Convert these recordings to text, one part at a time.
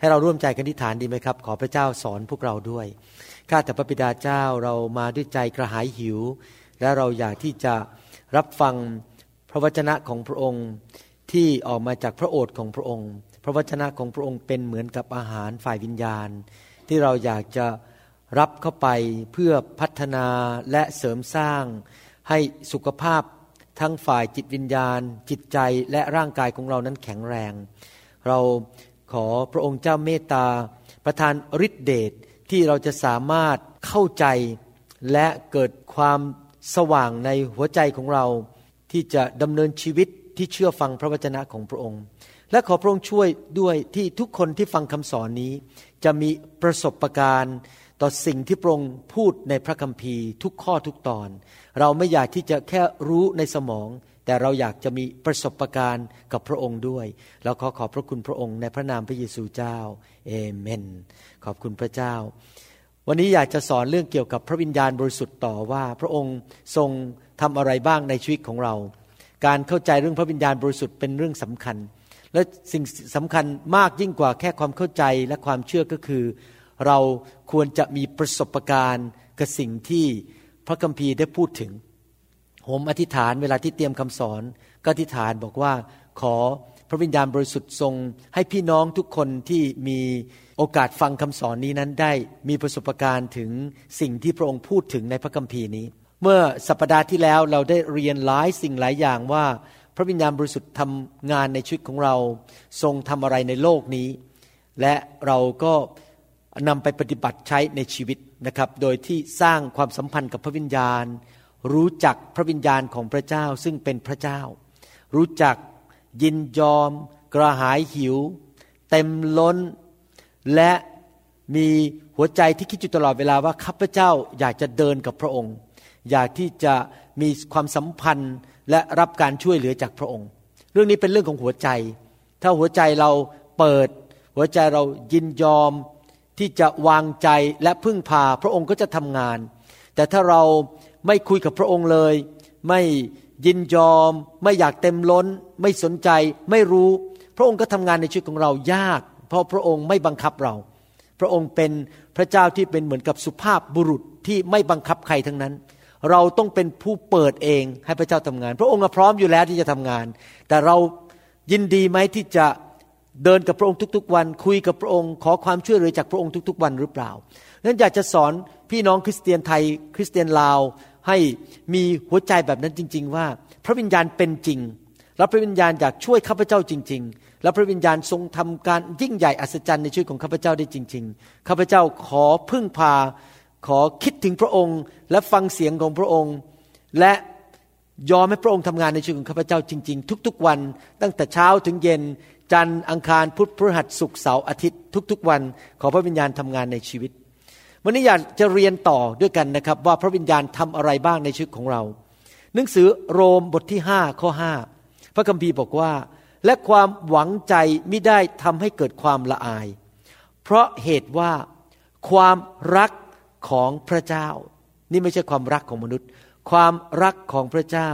ให้เราร่วมใจกันที่ฐานดีไหมครับ ขอพระเจ้าสอนพวกเราด้วย ข้าแต่พระบิดาเจ้าเรามาด้วยใจกระหายหิว และเราอยากที่จะรับฟังพระวจนะของพระองค์ที่ออกมาจากพระโอษฐ์ของพระองค์ พระวจนะของพระองค์เป็นเหมือนกับอาหารฝ่ายวิญญาณ ที่เราอยากจะรับเข้าไปเพื่อพัฒนาและเสริมสร้าง ให้สุขภาพทั้งฝ่ายจิตวิญญาณ จิตใจและร่างกายของเรานั้นแข็งแรง เรา ขอพระองค์เจ้าเมตตา ประทานฤทธิเดชที่เราจะสามารถเข้าใจ และเกิดความสว่างในหัวใจของเรา ที่จะดำเนินชีวิตที่เชื่อฟังพระวจนะของพระองค์ และขอพระองค์ช่วยด้วยที่ทุกคนที่ฟังคำสอนนี้ จะมีประสบการณ์ต่อสิ่งที่พระองค์พูดในพระคัมภีร์ ทุกข้อทุกตอน เราไม่อยากที่จะแค่รู้ในสมอง แต่เราอยากจะมีประสบการณ์กับพระองค์ด้วย เราขอขอบพระคุณพระองค์ในพระนามพระเยซูเจ้าเอเมน ขอบคุณพระเจ้า วันนี้อยากจะสอนเรื่องเกี่ยวกับพระวิญญาณบริสุทธิ์ต่อว่า พระองค์ทรงทำอะไรบ้างในชีวิตของเรา การเข้าใจเรื่องพระวิญญาณบริสุทธิ์เป็นเรื่องสำคัญ และสิ่งสำคัญมากยิ่งกว่าแค่ความเข้าใจและความเชื่อก็คือ เราควรจะมีประสบการณ์กับสิ่งที่พระคัมภีร์ได้พูดถึง ผมอธิษฐานเวลาที่เตรียมคำสอน ก็อธิษฐานบอกว่าขอพระวิญญาณบริสุทธิ์ทรง ให้พี่น้องทุกคนที่มีโอกาสฟังคำสอนนี้นั้นได้มีประสบการณ์ถึงสิ่งที่พระองค์พูดถึงในพระคัมภีร์นี้ เมื่อสัปดาห์ที่แล้วเราได้เรียนหลายสิ่งหลายอย่างว่า พระวิญญาณบริสุทธิ์ทำงานในชีวิตของเรา ทรงทำอะไรในโลกนี้ และเราก็นำไปปฏิบัติใช้ในชีวิตนะครับ โดยที่สร้างความสัมพันธ์กับพระวิญญาณ รู้จักพระวิญญาณของพระเจ้าซึ่งเป็นพระเจ้า รู้จักยินยอม กระหายหิว เต็มล้น และมีหัวใจที่คิดอยู่ตลอดเวลาว่าข้าพเจ้าอยากจะเดินกับพระองค์ อยากที่จะมีความสัมพันธ์และรับการช่วยเหลือจากพระองค์ เรื่องนี้เป็นเรื่องของหัวใจ ถ้าหัวใจเราเปิด หัวใจเรายินยอมที่จะวางใจและพึ่งพาพระองค์ก็จะทำงาน แต่ถ้าเรา ไม่คุยกับพระองค์เลย ไม่ยินยอม ไม่อยากเต็มล้น ไม่สนใจ ไม่รู้ พระองค์ก็ทำงานในชีวิตของเรายาก เพราะพระองค์ไม่บังคับเรา พระองค์เป็นพระเจ้าที่เป็นเหมือนกับสุภาพบุรุษที่ไม่บังคับใครทั้งนั้น เราต้องเป็นผู้เปิดเองให้พระเจ้าทำงาน พระองค์พร้อมอยู่แล้วที่จะทำงาน แต่เรายินดีไหมที่จะเดินกับพระองค์ทุกๆ วัน คุยกับพระองค์ ขอความช่วยเหลือจากพระองค์ทุกๆ วันหรือเปล่านั้นอยากจะสอนพี่น้องคริสเตียนไทย คริสเตียนลาว ให้มีหัวใจแบบนั้นจริง ๆ ว่า พระวิญญาณเป็นจริง แล้วพระวิญญาณอยากช่วยข้าพเจ้าจริง ๆ แล้วพระวิญญาณทรงทำการยิ่งใหญ่อัศจรรย์ในชีวิตของข้าพเจ้าได้จริง ๆ ข้าพเจ้าขอพึ่งพา ขอคิดถึงพระองค์ และฟังเสียงของพระองค์ และยอมให้พระองค์ทำงานในชีวิตของข้าพเจ้าจริง ๆ ทุก ๆ วัน ตั้งแต่เช้าถึงเย็นจันทร์อังคารพุธพฤหัสศุกร์เสาร์อาทิตย์ทุก ๆ วัน ขอพระวิญญาณทำงานในชีวิต วันนี้อยากจะเรียนต่อด้วยกันนะครับ ว่าพระวิญญาณทำอะไรบ้างในชีวิตของเรา หนังสือโรมบทที่5ข้อ5พระคัมภีร์บอกว่า และความหวังใจไม่ได้ทำให้เกิดความละอาย เพราะเหตุว่าความรักของพระเจ้า นี่ไม่ใช่ความรักของมนุษย์ ความรักของพระเจ้า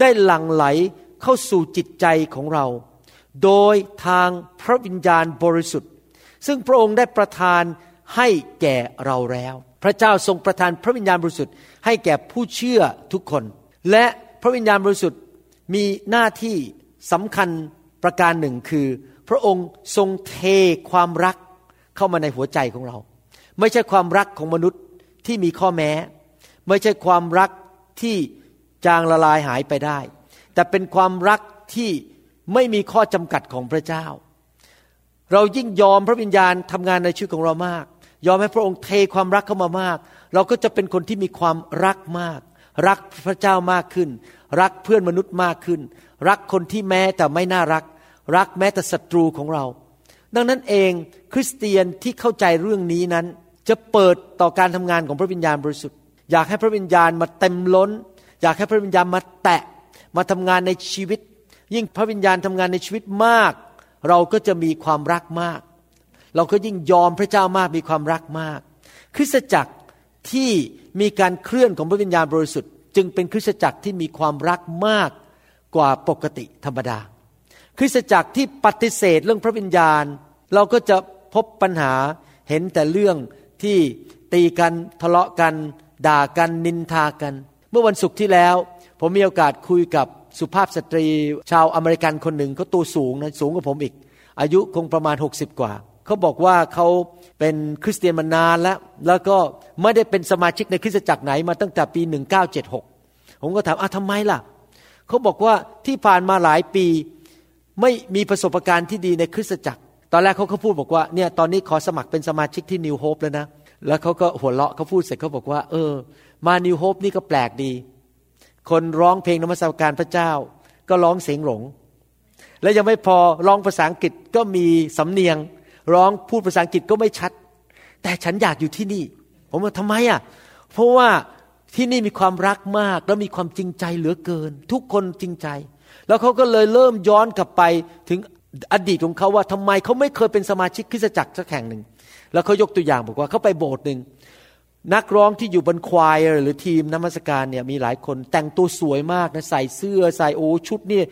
ได้หลั่งไหลเข้าสู่จิตใจของเรา โดยทางพระวิญญาณบริสุทธิ์ ซึ่งพระองค์ได้ประทาน ให้แก่เราแล้ว พระเจ้าทรงประทานพระวิญญาณบริสุทธิ์ให้แก่ผู้เชื่อทุกคน และพระวิญญาณบริสุทธิ์มีหน้าที่สำคัญประการหนึ่งคือ พระองค์ทรงเทความรักเข้ามาในหัวใจของเรา ไม่ใช่ความรักของมนุษย์ที่มีข้อแม้ ไม่ใช่ความรักที่จางละลายหายไปได้ แต่เป็นความรักที่ไม่มีข้อจำกัดของพระเจ้า เรายิ่งยอมพระวิญญาณทำงานในชีวิตของเรามาก ยอมให้พระองค์เทความรักเข้ามามาก เราก็จะเป็นคนที่มีความรักมาก รักพระเจ้ามากขึ้น รักเพื่อนมนุษย์มากขึ้น รักคนที่แม้แต่ไม่น่ารัก รักแม้แต่ศัตรูของเรา ดังนั้นเองคริสเตียนที่เข้าใจเรื่องนี้นั้น จะเปิดต่อการทำงานของพระวิญญาณบริสุทธิ์ อยากให้พระวิญญาณมาเต็มล้น อยากให้พระวิญญาณมาแตะมาทำงานในชีวิต ยิ่งพระวิญญาณทำงานในชีวิตมาก เราก็จะมีความรักมาก เราก็ยิ่งยอมพระเจ้ามากมีความรักมาก คริสตจักรที่มีการเคลื่อนของพระวิญญาณบริสุทธิ์ จึงเป็นคริสตจักรที่มีความรักมากกว่าปกติธรรมดา คริสตจักรที่ปฏิเสธเรื่องพระวิญญาณ เราก็จะพบปัญหาเห็นแต่เรื่องที่ตีกันทะเลาะกันด่ากันนินทากัน เมื่อวันศุกร์ที่แล้ว ผมมีโอกาสคุยกับสุภาพสตรี ชาวอเมริกันคนหนึ่งเขาตัวสูงนะสูงกว่าผมอีก อายุคงประมาณ 60 กว่า เขาบอกว่าเขาเป็นคริสเตียนมานานแล้ว แล้วก็ไม่ได้เป็นสมาชิกในคริสตจักรไหนมาตั้งแต่ปี 1976 ผมก็ถามอะทำไมล่ะ เขาบอกว่าที่ผ่านมาหลายปีไม่มีประสบการณ์ที่ดีในคริสตจักร ตอนแรกเขาเขาพูดบอกว่าเนี่ยตอนนี้ขอสมัครเป็นสมาชิกที่นิวโฮปแล้วนะ แล้วเขาก็หัวเราะเขาพูดเสร็จเขาบอกว่า เออ มานิวโฮปนี่ก็แปลกดี คนร้องเพลงนมัสการพระเจ้า ก็ร้องเสียงหลง แล้วยังไม่พอร้องภาษาอังกฤษก็มีสำเนียง ร้องพูดภาษาอังกฤษก็ไม่ชัด แต่ฉันอยากอยู่ที่นี่ ผมว่าทำไมอะ เพราะว่าที่นี่มีความรักมาก แล้วมีความจริงใจเหลือเกิน ทุกคนจริงใจ แล้วเขาก็เลยเริ่มย้อนกลับไปถึงอดีตของเขาว่าทำไมเขาไม่เคยเป็นสมาชิกคริสตจักรสักแห่งหนึ่ง แล้วเขายกตัวอย่างบอกว่าเขาไปโบสถ์หนึ่งนักร้องที่อยู่บนควายหรือทีมนมัสการเนี่ยมีหลายคนแต่งตัวสวยมากนะใส่เสื้อใส่โอชุดนี่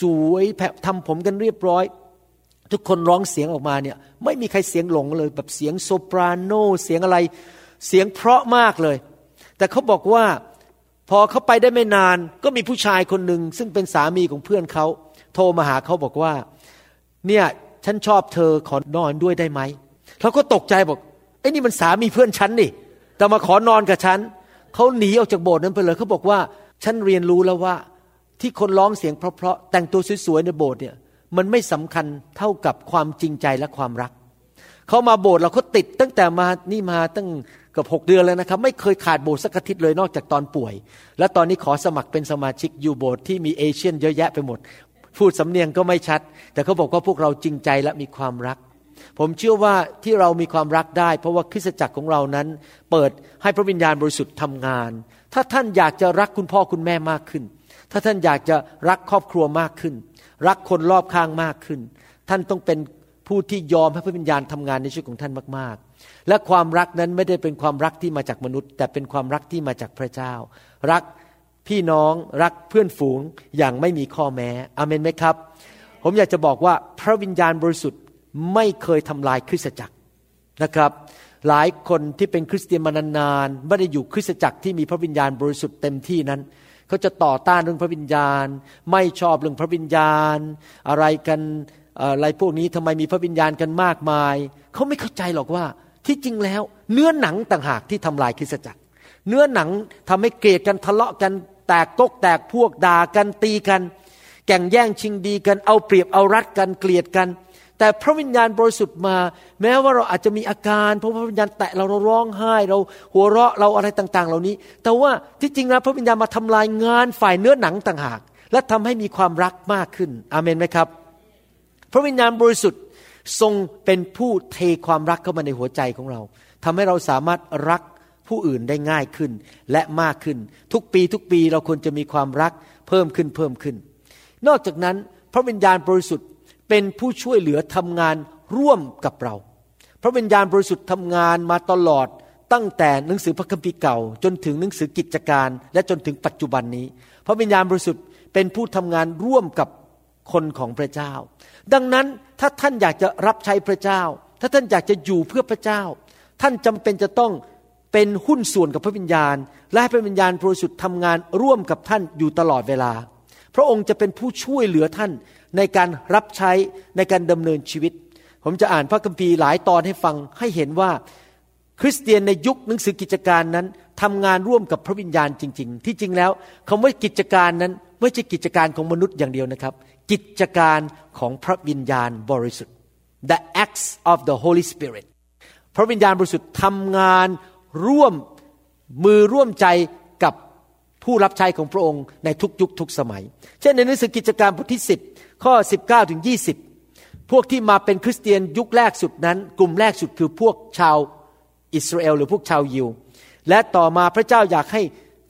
สวยแผทำผมกันเรียบร้อย ทุกคนร้องเสียงออกมาเนี่ยไม่มีใครเสียงหลงเลย แบบเสียงโซปราโนเสียงอะไรเสียงเพราะมากเลย แต่เขาบอกว่าพอเขาไปได้ไม่นานก็มีผู้ชายคนหนึ่งซึ่งเป็นสามีของเพื่อนเขา โทรมาหาเขาบอกว่า เนี่ยฉันชอบเธอขอนอนด้วยได้ไหมเขาก็ตกใจบอกไอ้นี่มันสามีเพื่อนฉันนี่แต่มาขอนอนกับฉันเขาหนีออกจากโบสถ์นั้นไปเลยเขาบอกว่าฉันเรียนรู้แล้วว่า ที่คนร้องเสียงเพราะๆแต่งตัวสวยๆในโบสถ์เนี่ย มันไม่สำคัญเท่ากับความจริงใจและความรัก เขามาโบสถ์เราเขาติดตั้งแต่มานี่มาตั้งกับหกเดือนแล้วนะครับ ไม่เคยขาดโบสถ์สักอาทิตย์เลยนอกจากตอนป่วย และตอนนี้ขอสมัครเป็นสมาชิกอยู่โบสถ์ที่มีเอเชียนเยอะแยะไปหมด พูดสำเนียงก็ไม่ชัด แต่เขาบอกว่าพวกเราจริงใจและมีความรัก ผมเชื่อว่าที่เรามีความรักได้ เพราะว่าคริสตจักรของเรานั้น เปิดให้พระวิญญาณบริสุทธิ์ทำงาน ถ้าท่านอยากจะรักคุณพ่อคุณแม่มากขึ้น ถ้าท่านอยากจะรักครอบครัวมากขึ้น รักคนรอบข้างมากขึ้น ท่านต้องเป็นผู้ที่ยอมให้พระวิญญาณทำงานในชีวิตของท่านมาก ๆ และความรักนั้นไม่ได้เป็นความรักที่มาจากมนุษย์ แต่เป็นความรักที่มาจากพระเจ้า รักพี่น้องรักเพื่อนฝูงอย่างไม่มีข้อแม้อเมนไหมครับ ผมอยากจะบอกว่าพระวิญญาณบริสุทธิ์ไม่เคยทำลายคริสตจักรนะครับหลายคนที่เป็นคริสเตียนมานานๆไม่ได้อยู่คริสตจักรที่มีพระวิญญาณบริสุทธิ์เต็มที่นั้น เขาจะต่อต้านเรื่องพระวิญญาณ ไม่ชอบเรื่องพระวิญญาณ อะไรกันอะไรพวกนี้ทำไมมีพระวิญญาณกันมากมาย เขาไม่เข้าใจหรอกว่า ที่จริงแล้ว เนื้อหนังต่างหากที่ทำลายคริสตจักร เนื้อหนังทำให้เกลียดกันทะเลาะกัน แตกตกแตกพวกด่ากันตีกัน แก่งแย่งชิงดีกันเอาเปรียบเอารัดกันเกลียดกัน แต่พระวิญญาณบริสุทธิ์มา แม้ว่าเราอาจจะมีอาการเพราะพระวิญญาณแตะเราเราร้องไห้ เราหัวเราะเราอะไรต่าง ๆ เหล่านี้ แต่ว่าที่จริงแล้วพระวิญญาณมาทำลายงานฝ่ายเนื้อหนังต่างหาก และทำให้มีความรักมากขึ้นอาเมนไหมครับ พระวิญญาณบริสุทธิ์ทรงเป็นผู้เทความรักเข้ามาในหัวใจของเราทำให้เราสามารถรักผู้อื่นได้ง่ายขึ้นและมากขึ้น ทุกปีทุกปีเราควรจะมีความรักเพิ่มขึ้นเพิ่มขึ้น นอกจากนั้นพระวิญญาณบริสุทธิ์ เป็นผู้ช่วยเหลือทำงานร่วมกับเรา พระวิญญาณบริสุทธิ์ทำงานมาตลอดตั้งแต่หนังสือพระคัมภีร์เก่า จนถึงหนังสือกิจการ และจนถึงปัจจุบันนี้ พระวิญญาณบริสุทธิ์เป็นผู้ทำงานร่วมกับคนของพระเจ้า ดังนั้นถ้าท่านอยากจะรับใช้พระเจ้า ถ้าท่านอยากจะอยู่เพื่อพระเจ้า ท่านจำเป็นจะต้องเป็นหุ้นส่วนกับพระวิญญาณ และให้พระวิญญาณบริสุทธิ์ทำงานร่วมกับท่านอยู่ตลอดเวลา พระองค์จะเป็นผู้ช่วยเหลือท่าน ในการรับใช้ในการดำเนินชีวิต ผมจะอ่านพระคัมภีร์หลายตอนให้ฟังให้เห็นว่า คริสเตียนในยุคหนังสือกิจการนั้นทำงานร่วมกับพระวิญญาณจริง ๆ ที่จริงแล้วคำว่ากิจการนั้นไม่ใช่กิจการของมนุษย์อย่างเดียวนะครับ กิจการของพระวิญญาณบริสุทธิ์ the acts of the Holy Spirit พระวิญญาณบริสุทธิ์ทำงานร่วมมือร่วมใจกับผู้รับใช้ของพระองค์ในทุกยุคทุกสมัย เช่นในหนังสือกิจการบทที่ 10 ข้อ 19ถึง20 พวกที่มาเป็นคริสเตียนยุคแรกสุดนั้น กลุ่มแรกสุดคือพวกชาวอิสราเอลหรือพวกชาวยิว และต่อมาพระเจ้าอยากให้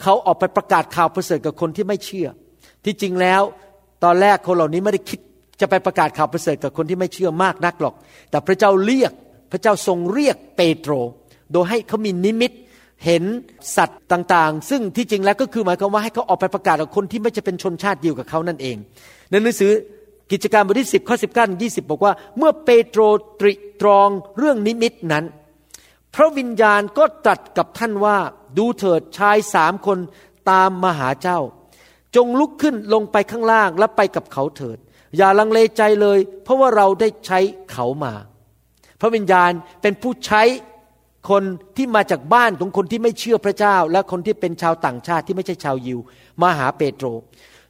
เขาออกไปประกาศข่าวประเสริฐกับคนที่ไม่เชื่อ ที่จริงแล้วตอนแรกคนเหล่านี้ไม่ได้คิดจะไปประกาศข่าวประเสริฐกับคนที่ไม่เชื่อมากนักหรอก แต่พระเจ้าเรียกพระเจ้าทรงเรียกเปโตร โดยให้เขามีนิมิตเห็นสัตว์ต่างๆ ซึ่งที่จริงแล้วก็คือหมายความว่าให้เขาออกไปประกาศกับคนที่ไม่จะเป็นชนชาติเดียวกับเขานั่นเองในหนังสือ กิจการบทที่ 10 ข้อ 19ถึง20 บอกว่า เมื่อเปโตรตริตรองเรื่องนิมิตนั้น พระวิญญาณก็ตรัสกับท่านว่าดูเถิดชายสามคนตามมาหาเจ้า จงลุกขึ้นลงไปข้างล่างและไปกับเขาเถิด อย่าลังเลใจเลย เพราะว่าเราได้ใช้เขามา พระวิญญาณเป็นผู้ใช้คนที่มาจากบ้านของคนที่ไม่เชื่อพระเจ้า และคนที่เป็นชาวต่างชาติที่ไม่ใช่ชาวยิว มาหาเปโตร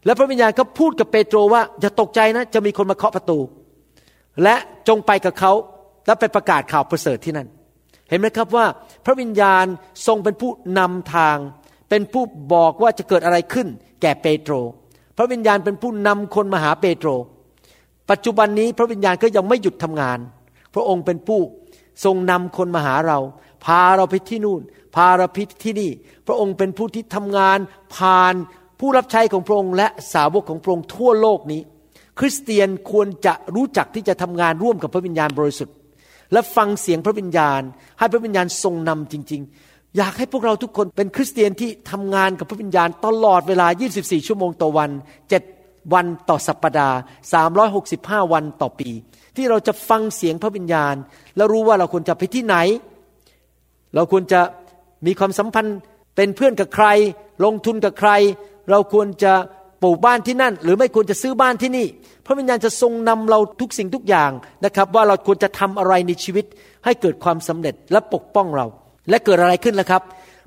และพระวิญญาณก็พูดกับเปโตรว่าอย่าตกใจนะ จะมีคนมาเคาะประตู และจงไปกับเขาแล้วไปประกาศข่าวประเสริฐที่นั่น เห็นไหมครับว่า พระวิญญาณทรงเป็นผู้นำทาง เป็นผู้บอกว่าจะเกิดอะไรขึ้น แก่เปโตร พระวิญญาณเป็นผู้นำคนมาหาเปโตร ปัจจุบันนี้พระวิญญาณก็ยังไม่หยุดทำงาน พระองค์เป็นผู้ทรงนำคนมาหาเรา พาเราไปที่นู่น พาเราไปที่นี่ พระองค์เป็นผู้ที่ทำงานผ่าน ผู้รับใช้ของพระองค์และสาวกของพระองค์ทั่วโลกนี้ คริสเตียนควรจะรู้จักที่จะทำงานร่วมกับพระวิญญาณบริสุทธิ์ และฟังเสียงพระวิญญาณ ให้พระวิญญาณทรงนำจริง ๆ อยากให้พวกเราทุกคนเป็นคริสเตียนที่ทำงานกับพระวิญญาณตลอดเวลา 24 ชั่วโมงต่อวัน7วันต่อสัปปดาห์ 365 วันต่อปี ที่เราจะฟังเสียงพระวิญญาณ แล้วรู้ว่าเราควรจะไปที่ไหน เราควรจะมีความสัมพันธ์เป็นเพื่อนกับใคร ลงทุนกับใคร เราควรจะปลูกบ้านที่นั่น หรือไม่ควรจะซื้อบ้านที่นี่ พระวิญญาณจะทรงนำเราทุกสิ่งทุกอย่างนะครับ ว่าเราควรจะทำอะไรในชีวิต ให้เกิดความสำเร็จและปกป้องเรา และเกิดอะไรขึ้นล่ะครับ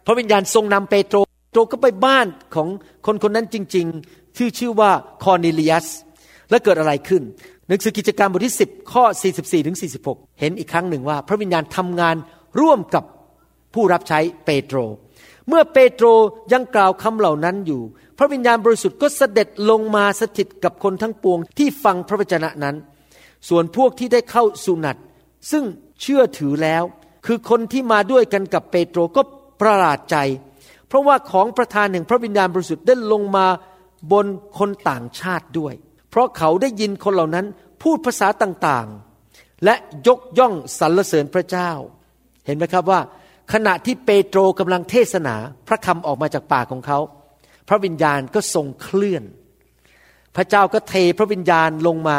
พระวิญญาณทรงนำเปโตรโตรก็ไปบ้านของคนคนนั้นจริง ๆ ชื่อชื่อว่าคอร์เนเลียสและเกิดอะไรขึ้นหนังสือกิจการบทที่ 10 ข้อ 44ถึง46 เห็นอีกครั้งหนึ่งว่า พระวิญญาณทำงานร่วมกับผู้รับใช้เปโตร เมื่อเปโตรยังกล่าวคำเหล่านั้นอยู่ พระวิญญาณบริสุทธิ์ก็เสด็จลงมาสถิตกับคนทั้งปวงที่ฟังพระวจนะนั้น ส่วนพวกที่ได้เข้าสุนัตซึ่งเชื่อถือแล้ว คือคนที่มาด้วยกันกับเปโตรก็ประหลาดใจ เพราะว่าของประธานแห่งพระวิญญาณบริสุทธิ์ได้ลงมาบนคนต่างชาติด้วย เพราะเขาได้ยินคนเหล่านั้นพูดภาษาต่างๆ และยกย่องสรรเสริญพระเจ้า เห็นไหมครับว่า ขณะที่เปโตรกำลังเทศนาพระคำออกมาจากปากของเขา พระวิญญาณก็ทรงเคลื่อน พระเจ้าก็เทพระวิญญาณลงมา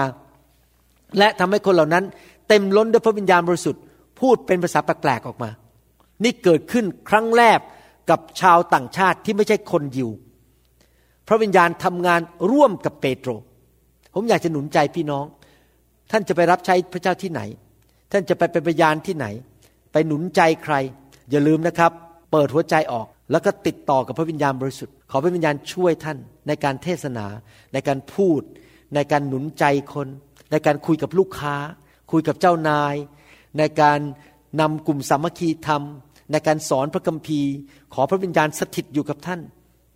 และทำให้คนเหล่านั้น เต็มล้นด้วยพระวิญญาณบริสุทธิ์ พูดเป็นภาษาแปลกๆออกมา นี่เกิดขึ้นครั้งแรกกับชาวต่างชาติที่ไม่ใช่คนยิว พระวิญญาณทำงานร่วมกับเปโตร ผมอยากจะหนุนใจพี่น้อง ท่านจะไปรับใช้พระเจ้าที่ไหน ท่านจะไปเป็นพยานที่ไหน ไปหนุนใจใคร อย่าลืมนะครับ เปิดหัวใจออก แล้วก็ติดต่อกับพระวิญญาณบริสุทธิ์ ขอพระวิญญาณช่วยท่านในการเทศนา ในการพูด ในการหนุนใจคน ในการคุยกับลูกค้า คุยกับเจ้านาย ในการนำกลุ่มสามัคคีธรรม ในการสอนพระคัมภีร์ ขอพระวิญญาณสถิตอยู่กับท่าน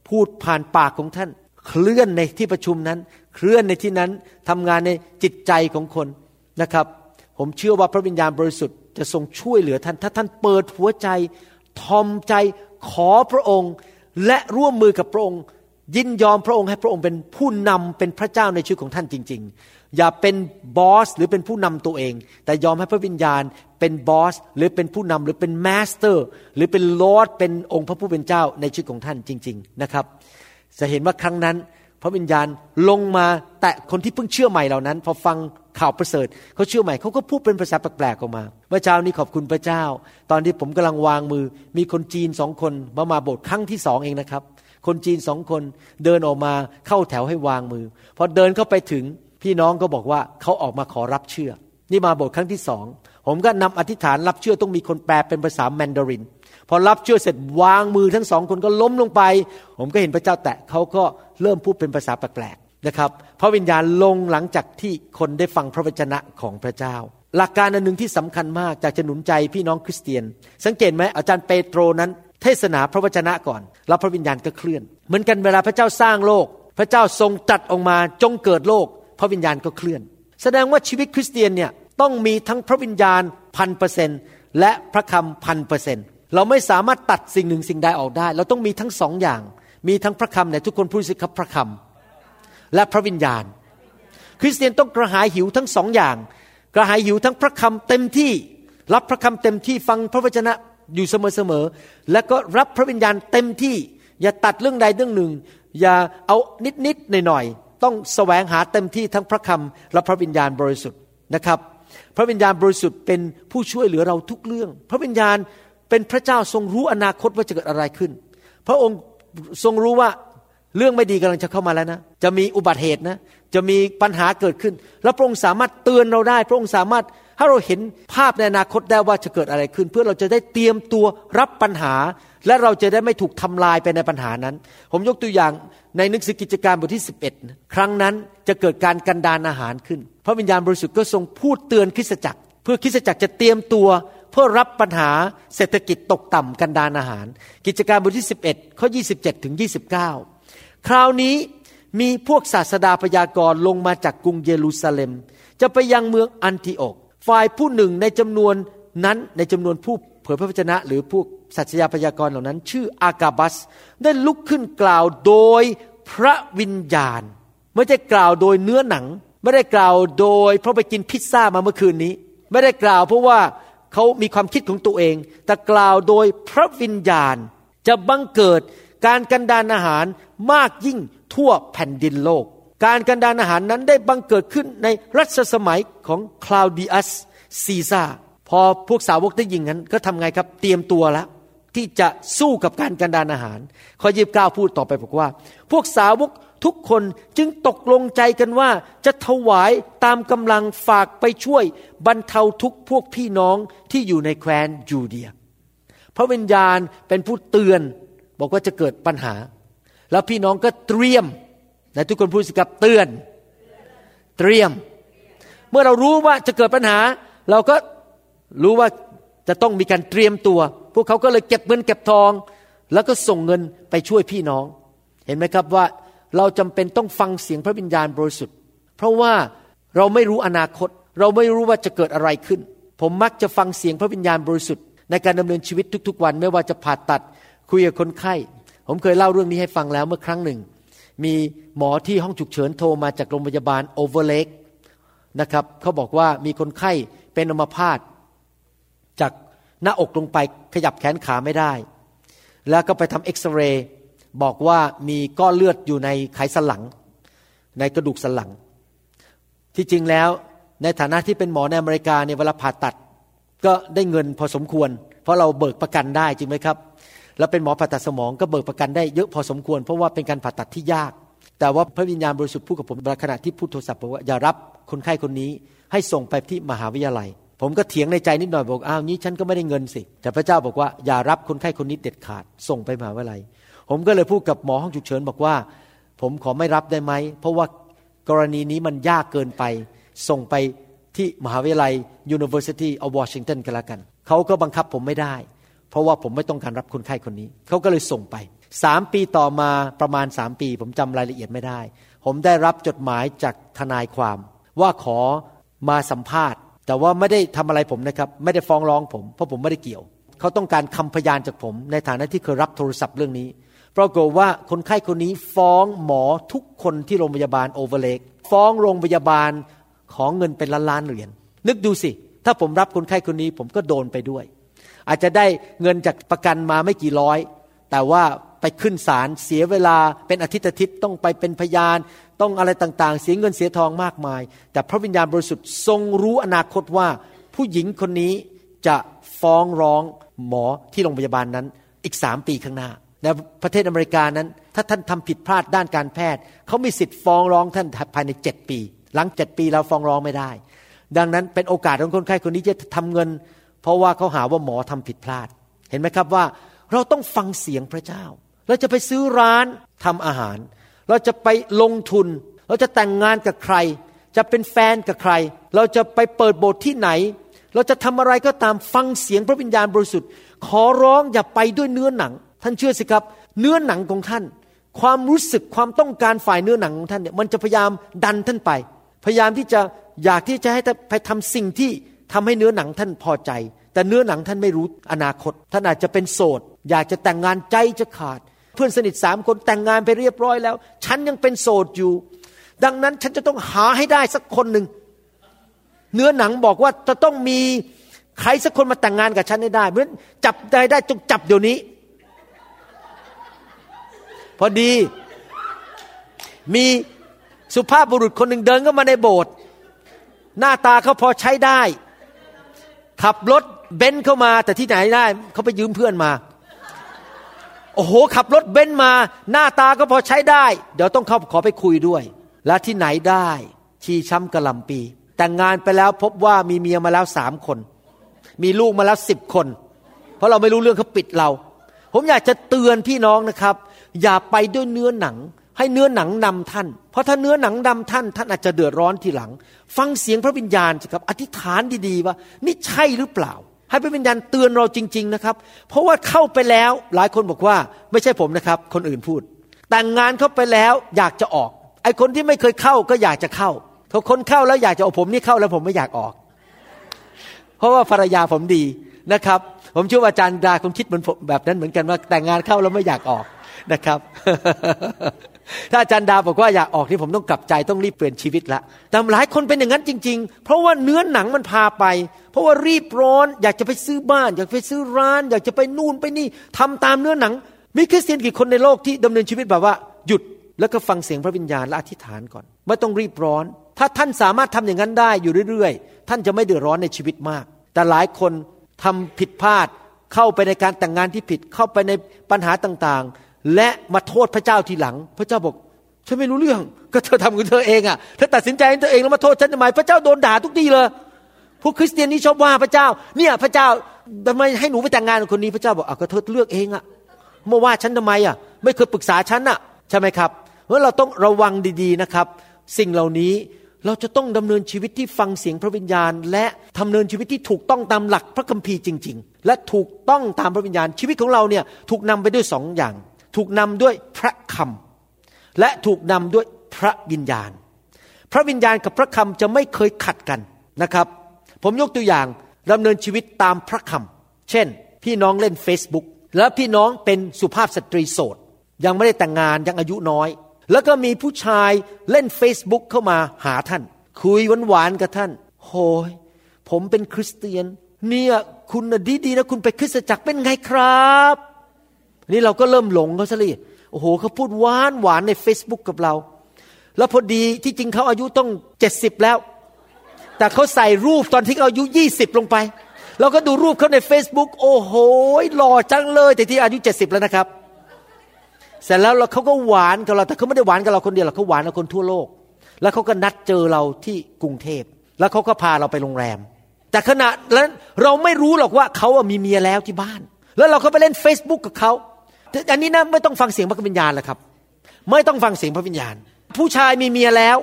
พูดผ่านปากของท่าน เคลื่อนในที่ประชุมนั้น เคลื่อนในที่นั้นทำงานในจิตใจของคนนะครับ ผมเชื่อว่าพระวิญญาณบริสุทธิ์จะทรงช่วยเหลือท่าน ถ้าท่านเปิดหัวใจทอมใจ ขอพระองค์และร่วมมือกับพระองค์ ยินยอมพระองค์ให้พระองค์เป็นผู้นำเป็นพระเจ้าในชีวิตของท่านจริง ๆ อย่าเป็น boss หรือเป็นผู้นำตัวเอง แต่ยอมให้พระวิญญาณเป็น boss หรือเป็นผู้นำหรือเป็น master หรือเป็นลอร์ดเป็นองค์พระผู้เป็นเจ้าในชีวิตของท่านจริง ๆ นะครับ จะเห็นว่าครั้งนั้น พระวิญญาณลงมาแต่คนที่เพิ่งเชื่อใหม่เหล่านั้น พอฟังข่าวประเสริฐเขาเชื่อใหม่เขาก็พูดเป็นภาษาแปลกๆออกมาเมื่อเช้านี้ขอบคุณพระเจ้า ตอนที่ผมกำลังวางมือ มีคนจีนสองคนมามาโบสถ์ครั้งที่สองเองนะครับ คนจีนสองคนเดินออกมาเข้าแถวให้วางมือพอเดินเข้าไปถึงพี่น้องก็บอกว่าเขาออกมาขอรับเชื่อ นี่มาโบสถ์ครั้งที่สองผมก็นำอธิษฐานรับเชื่อต้องมีคนแปลเป็นภาษาแมนดาริน พอรับเชื่อเสร็จวางมือทั้งสองคนก็ล้มลงไป ผมก็เห็นพระเจ้าแตะเขาก็เริ่มพูดเป็นภาษาแปลกๆนะครับพระวิญญาณลงหลังจากที่คนได้ฟังพระวจนะของพระเจ้า หลักการอันหนึ่งที่สำคัญมากจากจะหนุนใจพี่น้องคริสเตียน สังเกตไหมอาจารย์เปโตรนั้น เทศนาพระวจนะก่อน แล้วพระวิญญาณก็เคลื่อน เหมือนกันเวลาพระเจ้าสร้างโลก พระเจ้าทรงตัดออกมาจงเกิดโลก พระวิญญาณก็เคลื่อน แสดงว่าชีวิตคริสเตียนเนี่ยต้องมีทั้งพระวิญญาณพันเปอร์เซนและพระคำพันเปอร์เซนต์ เราไม่สามารถตัดสิ่งหนึ่งสิ่งใดออกได้ เราต้องมีทั้งสองอย่าง มีทั้งพระคำเนี่ยทุกคนพูดสิครับพระคำและพระวิญญาณ คริสเตียนต้องกระหายหิวทั้งสองอย่าง กระหายหิวทั้งพระคำเต็มที่ รับพระคำเต็มที่ฟังพระวจนะอยู่เสมอๆแล้วก็รับพระวิญญาณเต็มที่ อย่าตัดเรื่องใดเรื่องหนึ่ง อย่าเอานิดๆหน่อยๆต้องแสวงหาเต็มที่ทั้งพระคำและพระวิญญาณบริสุทธิ์นะครับ พระวิญญาณบริสุทธิ์เป็นผู้ช่วยเหลือเราทุกเรื่อง พระวิญญาณ เป็นพระเจ้าทรงรู้อนาคตว่าจะเกิดอะไรขึ้น พระองค์ทรงรู้ว่าเรื่องไม่ดีกำลังจะเข้ามาแล้วนะ จะมีอุบัติเหตุนะ จะมีปัญหาเกิดขึ้น แล้วพระองค์สามารถเตือนเราได้ พระองค์สามารถให้เราเห็นภาพในอนาคตได้ว่าจะเกิดอะไรขึ้น เพื่อเราจะได้เตรียมตัวรับปัญหา และเราจะได้ไม่ถูกทำลายไปในปัญหานั้น ผมยกตัวอย่างในหนังสือกิจการบทที่ 11 ครั้งนั้นจะเกิดการกันดานอาหารขึ้น พระวิญญาณบริสุทธิ์ก็ทรงพูดเตือนคริสตจักร เพื่อคริสตจักรจะเตรียมตัว พื่อรับปัญหาเศรษฐกิจตกต่ำกันดานอาหาร กิจการบทที่ 11 ข้อ 27 ถึง 29 คราวนี้มีพวกศาสดาพยากรณ์ลงมาจากกรุงเยรูซาเล็ม จะไปยังเมืองอันทิโอก ฝ่ายผู้หนึ่งในจำนวนนั้นในจำนวนผู้เผยพระวจนะ หรือพวกสัจยาพยากรณ์เหล่านั้น ชื่ออากาบัส ได้ลุกขึ้นกล่าวโดยพระวิญญาณ ไม่ได้กล่าวโดยเนื้อหนัง ไม่ได้กล่าวโดยเพราะไปกินพิซซ่ามาเมื่อคืนนี้ ไม่ได้กล่าวเพราะว่า เขามีความคิดของตัวเอง แต่กล่าวโดยพระวิญญาณจะบังเกิดการกันดานอาหารมากยิ่งทั่วแผ่นดินโลก การกันดานอาหารนั้นได้บังเกิดขึ้นในรัชสมัยของคลาวดิอัสซีซาพอพวกสาวกได้ยิงนั้นก็ทำไงครับเตรียมตัวแล้วที่จะสู้กับการกันดานอาหาร ข้อยีบเก้าพูดต่อไปบอกว่า พวกสาวก ทุกคนจึงตกลงใจกันว่าจะถวายตามกำลังฝากไปช่วยบรรเทาทุกพวกพี่น้องที่อยู่ในแคว้นยูเดีย พระวิญญาณเป็นผู้เตือนบอกว่าจะเกิดปัญหา แล้วพี่น้องก็เตรียมนะทุกคนพูดสิครับเตือน เตรียม เมื่อเรารู้ว่าจะเกิดปัญหา เราก็รู้ว่าจะต้องมีการเตรียมตัว พวกเขาก็เลยเก็บเงินเก็บทอง แล้วก็ส่งเงินไปช่วยพี่น้อง เห็นไหมครับว่า เราจำเป็นต้องฟังเสียงพระวิญญาณบริสุทธิ์ เพราะว่าเราไม่รู้อนาคต เราไม่รู้ว่าจะเกิดอะไรขึ้น ผมมักจะฟังเสียงพระวิญญาณบริสุทธิ์ในการดำเนินชีวิตทุกๆ วัน ไม่ว่าจะผ่าตัดคุยกับคนไข้ ผมเคยเล่าเรื่องนี้ให้ฟังแล้วเมื่อครั้งหนึ่ง มีหมอที่ห้องฉุกเฉินโทรมาจากโรงพยาบาลโอเวอร์เลกนะครับเขาบอกว่ามีคนไข้เป็นอัมพาตจากหน้าอกลงไปขยับแขนขาไม่ได้ แล้วก็ไปทำเอ็กซเรย์ บอกว่ามีก้อนเลือดอยู่ในไขสันหลัง ในกระดูกสันหลัง ที่จริงแล้วในฐานะที่เป็นหมอในอเมริกาเนี่ยเวลาผ่าตัด ก็ได้เงินพอสมควร เพราะเราเบิกประกันได้จริงไหมครับ แล้วเป็นหมอผ่าตัดสมองก็เบิกประกันได้เยอะพอสมควร เพราะว่าเป็นการผ่าตัดที่ยาก แต่ว่าพระวิญญาณบริสุทธิ์พูดกับผมขณะที่พูดโทรศัพท์บอกว่าอย่ารับคนไข้คนนี้ให้ส่งไปที่มหาวิทยาลัย ผมก็เถียงในใจนิดหน่อยบอกอ้าวนี้ฉันก็ไม่ได้เงินสิ แต่พระเจ้าบอกว่าอย่ารับคนไข้คนนี้เด็ดขาด ส่งไปมหาวิทยาลัย ผมก็เลยพูดกับหมอห้องฉุกเฉินบอกว่า ผมขอไม่รับได้ไหม เพราะว่ากรณีนี้มันยากเกินไป ส่งไปที่มหาวิทยาลัย University of Washington กันละกัน เขาก็บังคับผมไม่ได้ เพราะว่าผมไม่ต้องการรับคนไข้คนนี้ เขาก็เลยส่งไปสามปีต่อมาประมาณสามปี ผมจำรายละเอียดไม่ได้ ผมได้รับจดหมายจากทนายความ ว่าขอมาสัมภาษณ์ แต่ว่าไม่ได้ทำอะไรผมนะครับ ไม่ได้ฟ้องร้องผม เพราะผมไม่ได้เกี่ยว เขาต้องการคำพยานจากผม ในฐานะที่เคยรับโทรศัพท์เรื่องนี้ ปรากฏว่าคนไข้คนนี้ฟ้องหมอทุกคนที่โรงพยาบาลโอเวอร์เลกฟ้องโรงพยาบาลของเงินเป็นล้านล้านเหรียญนึกดูสิ ถ้าผมรับคนไข้คนนี้ผมก็โดนไปด้วย อาจจะได้เงินจากประกันมาไม่กี่ร้อย แต่ว่าไปขึ้นศาลเสียเวลาเป็นอาทิตย์อาทิตย์ต้องไปเป็นพยาน ต้องอะไรต่างๆ เสียเงินเสียทองมากมาย แต่พระวิญญาณบริสุทธิ์ทรงรู้อนาคตว่า ผู้หญิงคนนี้จะฟ้องร้องหมอที่โรงพยาบาลนั้นอีกสามปีข้างหน้า ในประเทศอเมริกานั้น ถ้าท่านทำผิดพลาดด้านการแพทย์ เขามีสิทธิ์ฟ้องร้องท่านภายในเจ็ดปี หลังเจ็ดปีเราฟ้องร้องไม่ได้ ดังนั้นเป็นโอกาสของคนไข้คนนี้จะทำเงิน เพราะว่าเขาหาว่าหมอทำผิดพลาด เห็นไหมครับว่าเราต้องฟังเสียงพระเจ้า เราจะไปซื้อร้านทำอาหาร เราจะไปลงทุน เราจะแต่งงานกับใคร จะเป็นแฟนกับใคร เราจะไปเปิดโบสถ์ที่ไหน เราจะทำอะไรก็ตามฟังเสียงพระวิญญาณบริสุทธิ์ ขอร้องอย่าไปด้วยเนื้อหนัง ท่านเชื่อสิครับ เนื้อหนังของท่าน ความรู้สึกความต้องการฝ่ายเนื้อหนังของท่านเนี่ยมันจะพยายามดันท่านไป พยายามที่จะอยากที่จะให้ท่านไปทำสิ่งที่ทำให้เนื้อหนังท่านพอใจ แต่เนื้อหนังท่านไม่รู้อนาคต ท่านอาจจะเป็นโสด อยากจะแต่งงานใจจะขาด เพื่อนสนิทสามคนแต่งงานไปเรียบร้อยแล้ว ฉันยังเป็นโสดอยู่ ดังนั้นฉันจะต้องหาให้ได้สักคนหนึ่งเนื้อหนังบอกว่าจะต้องมีใครสักคนมาแต่งงานกับฉันให้ได้เพราะฉะนั้นจับได้ได้จงจับเดี๋ยวนี้ พอดี มีสุภาพบุรุษคนหนึ่งเดินเข้ามาในโบสถ์หน้าตาเขาพอใช้ได้ ขับรถเบนซ์เข้ามาแต่ที่ไหนได้เขาไปยืมเพื่อนมา โอ้โห ขับรถเบนซ์มา หน้าตาก็พอใช้ได้ เดี๋ยวต้องเข้าขอไปคุยด้วย และที่ไหนได้ชีช้ำกระลำปี แต่งงานไปแล้วพบว่ามีเมียมาแล้วสามคน มีลูกมาแล้วสิบคน เพราะเราไม่รู้เรื่องเขาปิดเรา ผมอยากจะเตือนพี่น้องนะครับ อย่าไปด้วยเนื้อหนัง ให้เนื้อหนังนำท่าน เพราะถ้าเนื้อหนังนำท่าน ท่านอาจจะเดือดร้อนทีหลัง ฟังเสียงพระวิญญาณสิครับ อธิษฐานดีๆว่า นี่ใช่หรือเปล่า ให้พระวิญญาณเตือนเราจริง ๆนะครับ เพราะว่าเข้าไปแล้วหลายคนบอกว่า ไม่ใช่ผมนะครับ คนอื่นพูด แต่งงานเข้าไปแล้วอยากจะออก ไอ้คนที่ไม่เคยเข้าก็อยากจะเข้าถ้าคนเข้าแล้วอยากจะออกผมนี่เข้าแล้วผมไม่อยากออก เพราะว่าภรรยาผมดีนะครับ ผมเชื่อว่าอาจารย์ดาคงคิดเหมือนแบบนั้นเหมือนกันว่าแต่งงานเข้าแล้วไม่อยากออก นะครับ ถ้าอาจารย์ดาบอกว่าอยากออกนี่ผมต้องกลับใจต้องรีบเปลี่ยนชีวิตละแต่หลายคนเป็นอย่างนั้นจริง ๆ เพราะว่าเนื้อหนังมันพาไป เพราะว่ารีบร้อน อยากจะไปซื้อบ้าน อยากไปซื้อร้าน อยากจะไปนู่นไปนี่ทำตามเนื้อหนัง มีคริสเตียนกี่คนในโลกที่ดำเนินชีวิตแบบว่าหยุดแล้วก็ฟังเสียงพระวิญญาณและอธิษฐานก่อน ไม่ต้องรีบร้อน ถ้าท่านสามารถทำอย่างนั้นได้อยู่เรื่อยๆ ท่านจะไม่เดือดร้อนในชีวิตมาก แต่หลายคนทำผิดพลาดเข้าไปในการแต่งงานที่ผิดเข้าไปในปัญหาต่างๆ และมาโทษพระเจ้าทีหลัง พระเจ้าบอก ฉันไม่รู้เรื่อง ก็เธอทำของเธอเองอะเธอตัดสินใจเองตัวเองแล้วมาโทษฉันทำไมพระเจ้าโดนด่าทุกทีเลยพวกคริสเตียนนี่ชอบว่าพระเจ้า เนี่ยพระเจ้าทำไมให้หนูไปแต่งงานกับคนนี้พระเจ้าบอกอะก็เธอเลือกเองอะมาว่าฉันทำไมอะ ไม่เคยปรึกษาฉันอะใช่ไหมครับเพราะเราต้องระวังดีๆนะครับ สิ่งเหล่านี้เราจะต้องดำเนินชีวิตที่ฟังเสียงพระวิญญาณ และดำเนินชีวิตที่ถูกต้องตามหลักพระคัมภีร์จริง ๆ และถูกต้องตามพระวิญญาณชีวิตของเราเนี่ยถูกนำไปด้วยสองอย่าง ถูกนำด้วยพระคำและถูกนำด้วยพระวิญญาณ พระวิญญาณกับพระคำจะไม่เคยขัดกันนะครับ ผมยกตัวอย่างดำเนินชีวิตตามพระคำเช่น พี่น้องเล่น Facebook แล้วพี่น้องเป็นสุภาพสตรีโสดยังไม่ได้แต่งงานยังอายุน้อย แล้วก็มีผู้ชายเล่น Facebook เข้ามาหาท่าน คุยหวานๆกับท่าน โหย ผมเป็นคริสเตียน เนี่ยคุณดีดีๆนะคุณไปคริสตจักรเป็นไงครับ นี่เราก็เริ่มหลงเขาซะเลยโอ้โหเขาพูดหวานหวานใน Facebook กับเรา แล้วพอดีที่จริงเขาอายุต้องเจ็ดสิบแล้ว แต่เขาใส่รูปตอนที่เขาอายุยี่สิบลงไป เราก็ดูรูปเขาใน Facebook โอ้โหหล่อจังเลย แต่ที่อายุเจ็ดสิบแล้วนะครับ เสร็จแล้วเขาก็หวานกับเรา แต่เขาไม่ได้หวานกับเราคนเดียวหรอกเขาหวานกับคนทั่วโลก แล้วเขาก็นัดเจอเราที่กรุงเทพ แล้วเขาก็พาเราไปโรงแรม แต่ขณะนั้นเราไม่รู้หรอกว่าเขามีเมียแล้วที่บ้าน แล้วเราก็ไปเล่น Facebook กับเขา อันนี้นะไม่ต้องฟังเสียงพระวิญญาณแล้วครับ ไม่ต้องฟังเสียงพระวิญญาณ ผู้ชายมีเมียแล้ว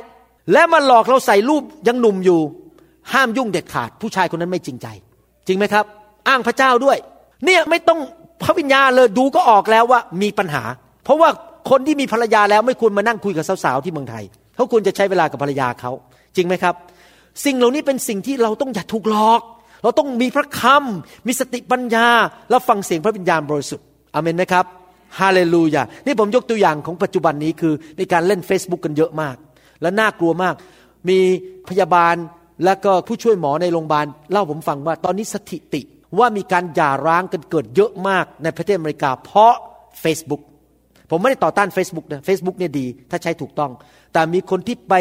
และมาหลอกเราใส่รูปยังหนุ่มอยู่ ห้ามยุ่งเด็ดขาด ผู้ชายคนนั้นไม่จริงใจ จริงไหมครับ อ้างพระเจ้าด้วย เนี่ยไม่ต้องพระวิญญาณเลยดูก็ออกแล้วว่ามีปัญหา เพราะว่าคนที่มีภรรยาแล้วไม่ควรมานั่งคุยกับสาวๆที่เมืองไทยเขาควรจะใช้เวลากับภรรยาเขาจริงไหมครับ สิ่งเหล่านี้เป็นสิ่งที่เราต้องอย่าถูกหลอก เราต้องมีพระคำมีสติปัญญา แล้วฟังเสียงพระวิญญาณบริสุทธิ์ อเมนไหมครับฮาเลลูยานี่ผมยกตัวอย่างของปัจจุบันนี้คือในการเล่น Facebook กันเยอะมาก และน่ากลัวมาก มีพยาบาลและก็ผู้ช่วยหมอในโรงพยาบาลเล่าผมฟังว่าตอนนี้สถิติว่ามีการหย่าร้างกันเกิดเยอะมากในประเทศอเมริกา เพราะ Facebook ผมไม่ได้ต่อต้าน Facebook นะ Facebook เนี่ยดี ถ้าใช้ถูกต้อง แต่มีคนที่ไป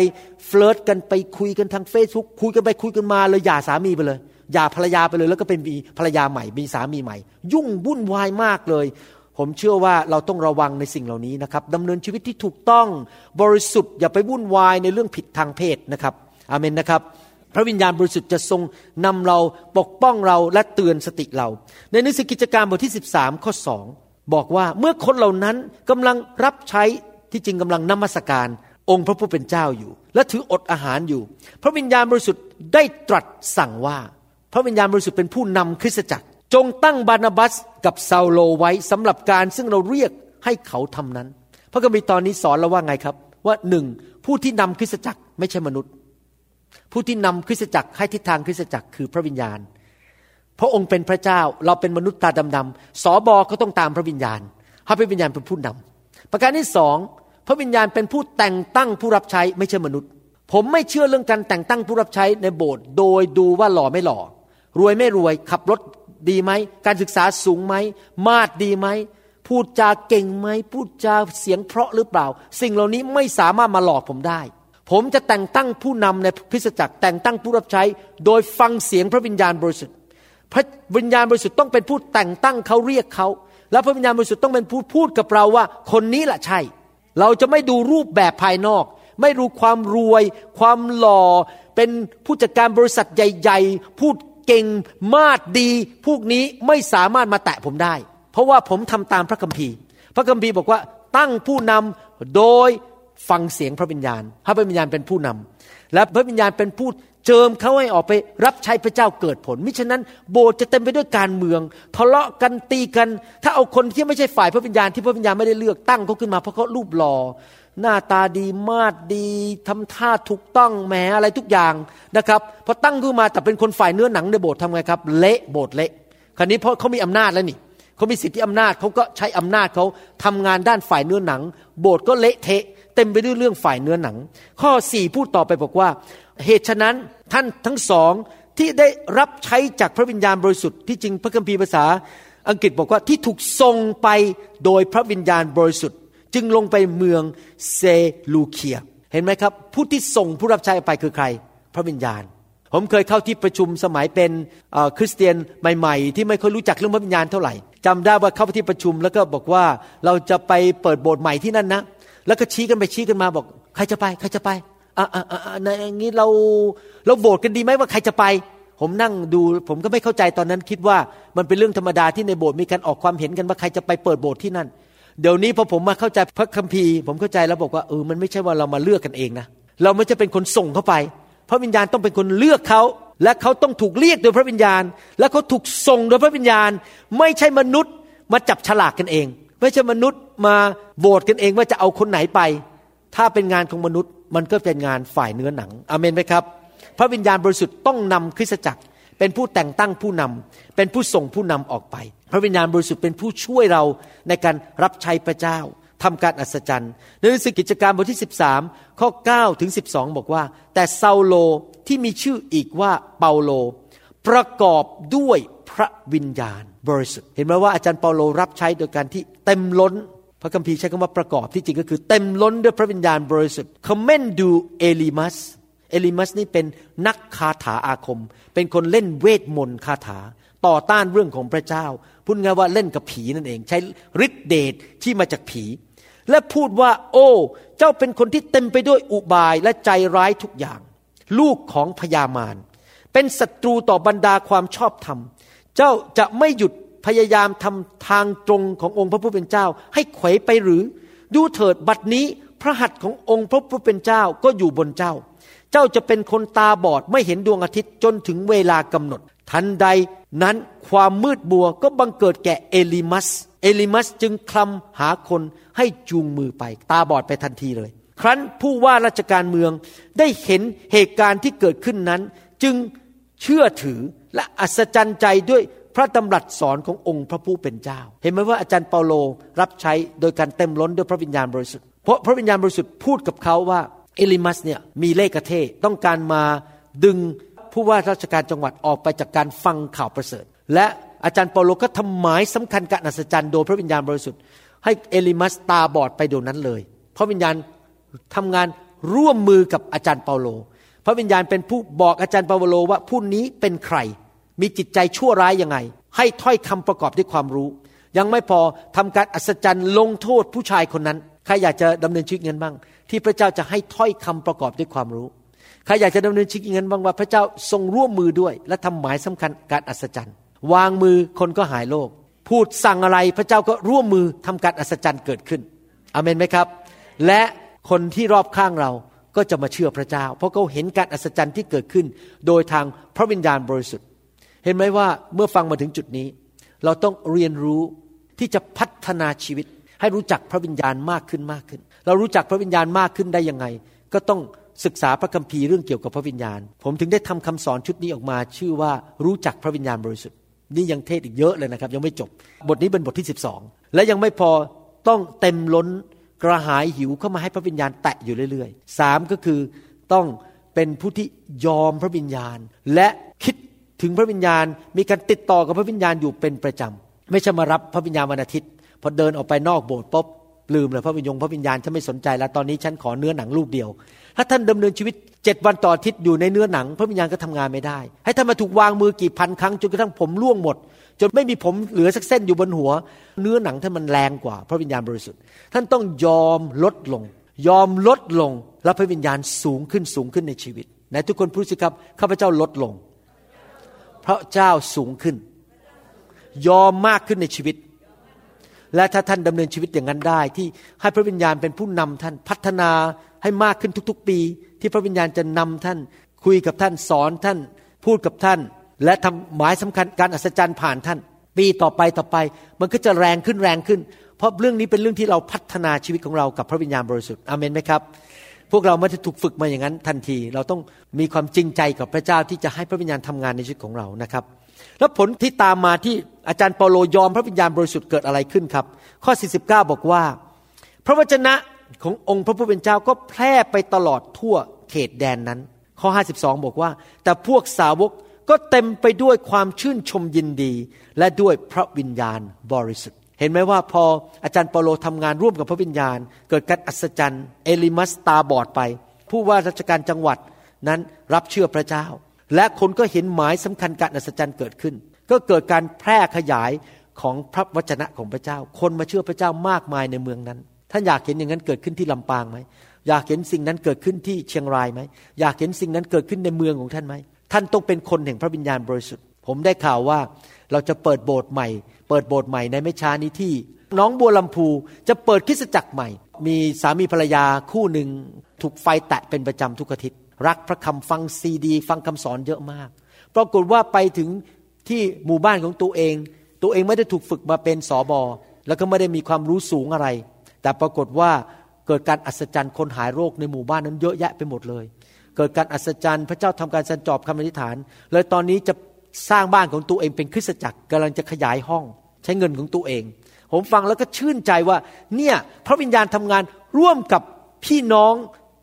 flirt กันไปคุยกันทาง Facebook คุยกันไปคุยกันมาเลยหย่าสามีไปเลยหย่าภรรยาไปเลย แล้วก็เป็นมีภรรยาใหม่มีสามีใหม่ ยุ่งวุ่นวายมากเลย ผมเชื่อว่าเราต้องระวังในสิ่งเหล่านี้นะครับดำเนินชีวิตที่ถูกต้องบริสุทธิ์อย่าไปวุ่นวายในเรื่องผิดทางเพศนะครับอาเมนนะครับพระวิญญาณบริสุทธิ์จะทรงนำเราปกป้องเราและเตือนสติเรา ในหนังสือกิจการบทที่ 13 ข้อ 2 บอกว่าเมื่อคนเหล่านั้นกำลังรับใช้ที่จริงกำลังนมัสการองค์พระผู้เป็นเจ้าอยู่ และถืออดอาหารอยู่ พระวิญญาณบริสุทธิ์ได้ตรัสสั่งว่า พระวิญญาณบริสุทธิ์เป็นผู้นำคริสตจักร จงตั้งบานาบัสกับซาโลไว้สำหรับการซึ่งเราเรียกให้เขาทำนั้น พระคัมภีร์ตอนนี้สอนเราว่าไงครับ ว่าหนึ่งผู้ที่นำคริสตจักรไม่ใช่มนุษย์ ผู้ที่นำคริสตจักรให้ทิศทางคริสตจักรคือพระวิญญาณ พระองค์เป็นพระเจ้า เราเป็นมนุษย์ตาดำๆสอบอก็ต้องตามพระวิญญาณให้พระวิญญาณเป็นผู้นำประการที่สองพระวิญญาณเป็นผู้แต่งตั้งผู้รับใช้ไม่ใช่มนุษย์ ผมไม่เชื่อเรื่องการแต่งตั้งผู้รับใช้ในโบสถ์โดยดูว่าหล่อไม่หล่อ รวยไม่รวย ขับรถดีไหม การศึกษาสูงไหม มาดดีไหม พูดจาเก่งไหม พูดจาเสียงเพราะหรือเปล่า สิ่งเหล่านี้ไม่สามารถมาหลอกผมได้ ผมจะแต่งตั้งผู้นำในคริสจักรแต่งตั้งผู้รับใช้ โดยฟังเสียงพระวิญญาณบริสุทธิ์ พระวิญญาณบริสุทธิ์ต้องเป็นผู้แต่งตั้งเขาเรียกเขา แล้วพระวิญญาณบริสุทธิ์ต้องเป็นผู้พูดกับเราว่า คนนี้แหละใช่ เราจะไม่ดูรูปแบบภายนอก ไม่รู้ความรวย ความหล่อ เป็นผู้จัดการบริษัทใหญ่ ๆ พูดเก่งมาดดี พวกนี้ไม่สามารถมาแตะผมได้ เพราะว่าผมทำตามพระคัมภีร์ พระคัมภีร์บอกว่าตั้งผู้นำโดยฟังเสียงพระวิญญาณ พระวิญญาณเป็นผู้นำและพระวิญญาณเป็นผู้ จิมเขาให้ออกไปรับใช้พระเจ้าเกิดผล มิฉะนั้นโบสถ์จะเต็มไปด้วยการเมืองทะเลาะกันตีกัน ถ้าเอาคนที่ไม่ใช่ฝ่ายพระวิญญาณที่พระวิญญาณไม่ได้เลือกตั้งเขาขึ้นมาเพราะเขารูปหล่อหน้าตาดีมาดดีทำท่าถูกต้องแหมอะไรทุกอย่างนะครับพอตั้งขึ้นมาแต่เป็นคนฝ่ายเนื้อหนังในโบสถ์ทำไงครับ เละโบสถ์เละคราวนี้เพราะเขามีอำนาจแล้วนี่เขามีสิทธิอำนาจเขาก็ใช้อำนาจเขาทำงานด้านฝ่ายเนื้อหนัง โบสถ์ก็เละเทะเต็มไปด้วยเรื่องฝ่ายเนื้อหนัง ข้อสี่พูดต่อไปบอกว่า เหตุฉะนั้นท่านทั้งสองที่ได้รับใช้จากพระวิญญาณบริสุทธิ์ที่จริงพระคัมภีร์ภาษาอังกฤษบอกว่าที่ถูกส่งไปโดยพระวิญญาณบริสุทธิ์ จึงลงไปเมืองเซลูเคีย เห็นไหมครับ ผู้ที่ส่งผู้รับใช้ไปคือใคร พระวิญญาณ ผมเคยเข้าที่ประชุมสมัยเป็นคริสเตียนใหม่ ๆ ที่ไม่ค่อยรู้จักเรื่องพระวิญญาณเท่าไหร่จำได้ว่าเข้าไปที่ประชุมแล้วก็บอกว่าเราจะไปเปิดโบสถ์ใหม่ที่นั่นนะ แล้วก็ชี้กันไปชี้กันมาบอก ใครจะไปใครจะไป อ่าอ่าอ่าในอย่างนี้เราเราโบสถ์กันดีไหมว่าใครจะไป ผมนั่งดู ผมก็ไม่เข้าใจตอนนั้นคิดว่ามันเป็นเรื่องธรรมดาที่ในโบสถ์มีการออกความเห็นกันว่าใครจะไปเปิดโบสถ์ที่นั่น เดี๋ยวนี้พอผมมาเข้าใจพระคัมภีร์ ผมเข้าใจแล้วบอกว่าเออมันไม่ใช่ว่าเรามาเลือกกันเองนะเราไม่จะเป็นคนส่งเข้าไปพระวิญญาณต้องเป็นคนเลือกเขาและเขาต้องถูกเรียกโดยพระวิญญาณ และเขาถูกส่งโดยพระวิญญาณ ไม่ใช่มนุษย์มาจับฉลากกันเอง ไม่ใช่มนุษย์มาโหวตกันเองว่าจะเอาคนไหนไป ถ้าเป็นงานของมนุษย์มันก็เป็นงานฝ่ายเนื้อหนังอเมนไหมครับ พระวิญญาณบริสุทธิ์ต้องนำคริสตจักร เป็นผู้แต่งตั้งผู้นำเป็นผู้ส่งผู้นำออกไป พระวิญญาณบริสุทธิ์เป็นผู้ช่วยเราในการรับใช้พระเจ้าทำการอัศจรรย์ในหนังสือกิจการบทที่ 13 ข้อ9ถึง12 บอกว่า แต่ซาโลที่มีชื่ออีกว่าเปาโล ประกอบด้วยพระวิญญาณบริสุทธิ์ เห็นไหมว่าอาจารย์เปาโลรับใช้โดยการที่เต็มล้น พระคัมภีร์ใช้คำว่าประกอบที่จริงก็คือเต็มล้นด้วยพระวิญญาณบริสุทธิ์คอมเมนดูเอลิมัสเอลิมัสนี่เป็นนักคาถาอาคม เป็นคนเล่นเวทมนต์คาถา ต่อต้านเรื่องของพระเจ้า พูดง่ายว่าเล่นกับผีนั่นเอง ใช้ฤทธิเดชที่มาจากผี และพูดว่า โอ้ เจ้าเป็นคนที่เต็มไปด้วยอุบายและใจร้ายทุกอย่าง ลูกของพญามารเป็นศัตรูต่อบรรดาความชอบธรรม เจ้าจะไม่หยุด พยายามทำทางตรงขององค์พระผู้เป็นเจ้า ให้เขวไปหรือ ดูเถิดบัดนี้พระหัตถ์ขององค์พระผู้เป็นเจ้าก็อยู่บนเจ้า เจ้าจะเป็นคนตาบอดไม่เห็นดวงอาทิตย์จนถึงเวลากำหนด ทันใดนั้นความมืดบัวก็บังเกิดแก่เอลิมัส เอลิมัสจึงคลำหาคนให้จูงมือไป ตาบอดไปทันทีเลย ครั้นผู้ว่าราชการเมืองได้เห็นเหตุการณ์ที่เกิดขึ้นนั้น จึงเชื่อถือและอัศจรรย์ใจด้วย พระดำรัสสอนขององค์พระผู้เป็นเจ้า เห็นไหมว่าอาจารย์เปาโลรับใช้โดยการเต็มล้นด้วยพระวิญญาณบริสุทธิ์เพราะพระวิญญาณบริสุทธิ์พูดกับเขาว่าเอลิมัสเนี่ยมีเลขกะเทต้องการมาดึงผู้ว่าราชการจังหวัดออกไปจากการฟังข่าวประเสริฐ และอาจารย์เปาโลก็ทำหมายสำคัญการอัศจรรย์โดยพระวิญญาณบริสุทธิ์ให้เอลิมัสตาบอดไปโดยนั้นเลย พระวิญญาณทำงานร่วมมือกับอาจารย์เปาโล พระวิญญาณเป็นผู้บอกอาจารย์เปาโลว่าผู้นี้เป็นใคร มีจิตใจชั่วร้ายยังไง ให้ถ้อยคำประกอบด้วยความรู้ ยังไม่พอทำการอัศจรรย์ลงโทษผู้ชายคนนั้น ใครอยากจะดำเนินชีวิตเงินบ้าง ที่พระเจ้าจะให้ถ้อยคำประกอบด้วยความรู้ ใครอยากจะดำเนินชีวิตเงินบ้างว่าพระเจ้าทรงร่วมมือด้วย และทำหมายสำคัญการอัศจรรย์ วางมือคนก็หายโรคพูดสั่งอะไรพระเจ้าก็ร่วมมือทำการอัศจรรย์เกิดขึ้นอเมนไหมครับ และคนที่รอบข้างเราก็จะมาเชื่อพระเจ้า เพราะเขาเห็นการอัศจรรย์ที่เกิดขึ้น โดยทางพระวิญญาณบริสุทธิ์ เห็นไหมว่าเมื่อฟังมาถึงจุดนี้ เราต้องเรียนรู้ที่จะพัฒนาชีวิต ให้รู้จักพระวิญญาณมากขึ้นมากขึ้น เรารู้จักพระวิญญาณมากขึ้นได้ยังไง ก็ต้องศึกษาพระคัมภีร์เรื่องเกี่ยวกับพระวิญญาณ ผมถึงได้ทำคำสอนชุดนี้ออกมา ชื่อว่ารู้จักพระวิญญาณบริสุทธิ์นี่ยังเทศอีกเยอะเลยนะครับ ยังไม่จบบทนี้เป็นบทที่ 12 และยังไม่พอต้องเต็มล้นกระหายหิวเข้ามาให้พระวิญญาณแตะอยู่เรื่อยๆสามก็คือต้องเป็นผู้ที่ยอมพระวิญญาณ และคิด ถึงพระวิญญาณมีการติดต่อกับพระวิญญาณอยู่เป็นประจำไม่ใช่มารับพระวิญญาณวันอาทิตย์พอเดินออกไปนอกโบสถ์ปุ๊บลืมเลยพระวิญญาณพระวิญญาณฉันไม่สนใจแล้วตอนนี้ฉันขอเนื้อหนังลูกเดียว ถ้าท่านดำเนินชีวิตเจ็ดวันต่ออาทิตย์อยู่ในเนื้อหนัง พระวิญญาณก็ทำงานไม่ได้ ให้ท่านมาถูกวางมือกี่พันครั้งจนกระทั่งผมร่วงหมด จนไม่มีผมเหลือสักเส้นอยู่บนหัว เนื้อหนังท่านมันแรงกว่า พระวิญญาณบริสุทธิ์ ท่านต้องยอมลดลง ยอมลดลง แล้วพระวิญญาณสูงขึ้นสูงขึ้นในชีวิตไหนทุกคนพูดสิครับข้าพเจ้าลดลง พระเจ้าสูงขึ้น ยอมมากขึ้นในชีวิต และถ้าท่านดำเนินชีวิตอย่างนั้นได้ ที่ให้พระวิญญาณเป็นผู้นำท่านพัฒนาให้มากขึ้นทุกๆปี ที่พระวิญญาณจะนำท่าน คุยกับท่านสอนท่าน พูดกับท่าน และทำหมายสำคัญการอัศจรรย์ผ่านท่าน ปีต่อไปต่อไป มันก็จะแรงขึ้นแรงขึ้น เพราะเรื่องนี้เป็นเรื่องที่เราพัฒนาชีวิตของเรากับพระวิญญาณบริสุทธิ์อเมนไหมครับ พวกเราไม่ได้ถูกฝึกมาอย่างนั้นทันที เราต้องมีความจริงใจกับพระเจ้าที่จะให้พระวิญญาณทำงานในชีวิตของเรานะครับ แล้วผลที่ตามมาที่อาจารย์เปาโลยอมพระวิญญาณบริสุทธิ์เกิดอะไรขึ้นครับ ข้อ 49 บอกว่า พระวจนะขององค์พระผู้เป็นเจ้าก็แพร่ไปตลอดทั่วเขตแดนนั้น ข้อ 52 บอกว่า แต่พวกสาวกก็เต็มไปด้วยความชื่นชมยินดี และด้วยพระวิญญาณบริสุทธิ์ เห็นไหมว่าพออาจารย์เปโลทำงานร่วมกับพระวิญญาณ เกิดการอัศจรรย์ เอลิมัสตาบอดไป ผู้ว่าราชการจังหวัดนั้นรับเชื่อพระเจ้า และคนก็เห็นหมายสำคัญการอัศจรรย์เกิดขึ้น ก็เกิดการแพร่ขยายของพระวจนะของพระเจ้า คนมาเชื่อพระเจ้ามากมายในเมืองนั้น ท่านอยากเห็นอย่างนั้นเกิดขึ้นที่ลำปางไหมอยากเห็นสิ่งนั้นเกิดขึ้นที่เชียงรายไหมอยากเห็นสิ่งนั้นเกิดขึ้นในเมืองของท่านไหมท่านต้องเป็นคนแห่งพระวิญญาณบริสุทธิ์ ผมได้ข่าวว่าเราจะเปิดโบสถ์ใหม่ เปิดโบสถ์ใหม่ในไม่ช้านี้ที่น้องบัวลำพูจะเปิดคริสตจักรใหม่ มีสามีภรรยาคู่หนึ่งถูกไฟแตะเป็นประจำทุกอาทิตย์ รักพระคำฟังซีดี ฟังคำสอนเยอะมาก ปรากฏว่าไปถึงที่หมู่บ้านของตัวเอง ตัวเองไม่ได้ถูกฝึกมาเป็นสอบอแล้วก็ไม่ได้มีความรู้สูงอะไร แต่ปรากฏว่าเกิดการอัศจรรย์คนหายโรคในหมู่บ้านนั้นเยอะแยะไปหมดเลย เกิดการอัศจรรย์พระเจ้าทำการสันจอบคำอธิษฐาน เลยตอนนี้จะ สร้างบ้านของตัวเองเป็นคริสตจักรกำลังจะขยายห้อง ใช้เงินของตัวเอง ผมฟังแล้วก็ชื่นใจว่าเนี่ยพระวิญญาณทำงานร่วมกับพี่น้อง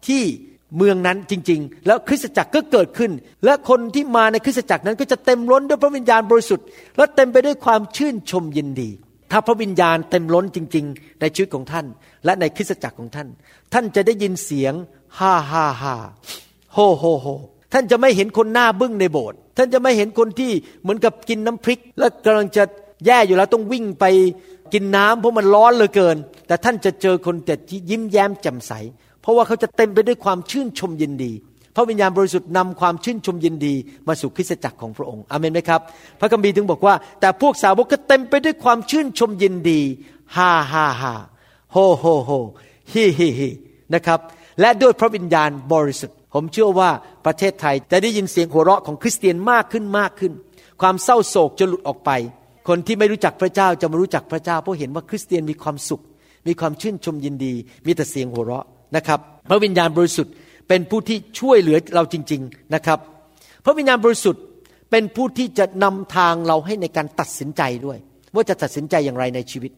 ที่เมืองนั้นจริง ๆ แล้วคริสตจักรก็เกิดขึ้น และคนที่มาในคริสตจักรนั้นก็จะเต็มล้นด้วยพระวิญญาณบริสุทธิ์และเต็มไปด้วยความชื่นชมยินดี ถ้าพระวิญญาณเต็มล้นจริง ๆ ในชีวิตของท่าน และในคริสตจักรของท่าน ท่านจะได้ยินเสียงฮ่าฮ่าฮ่าโฮโฮโฮ ท่านจะไม่เห็นคนหน้าบึ้งในโบสถ์ท่านจะไม่เห็นคนที่เหมือนกับกินน้ำพริก และกำลังจะแย่อยู่แล้วต้องวิ่งไปกินน้ำเพราะมันร้อนเหลือเกิน แต่ท่านจะเจอคนแต่ยิ้มแย้มแจ่มใส เพราะว่าเขาจะเต็มไปด้วยความชื่นชมยินดีพระวิญญาณบริสุทธิ์นำความชื่นชมยินดีมาสู่คริสตจักรของพระองค์อเมนไหมครับ พระคัมภีร์ถึงบอกว่า แต่พวกสาวกก็เต็มไปด้วยความชื่นชมยินดีฮ่าฮ่าฮ่าโฮโฮโฮฮิฮิฮินะครับ และด้วยพระวิญญาณบริสุทธิ์ ผมเชื่อว่าประเทศไทยจะได้ยินเสียงหัวเราะของคริสเตียนมากขึ้นมากขึ้น ความเศร้าโศกจะหลุดออกไป คนที่ไม่รู้จักพระเจ้าจะมารู้จักพระเจ้าเพราะเห็นว่าคริสเตียนมีความสุข มีความชื่นชมยินดี มีแต่เสียงหัวเราะนะครับ พระวิญญาณบริสุทธิ์เป็นผู้ที่ช่วยเหลือเราจริง ๆนะครับ พระวิญญาณบริสุทธิ์เป็นผู้ที่จะนำทางเราให้ในการตัดสินใจด้วย ว่าจะตัดสินใจอย่างไรในชีวิต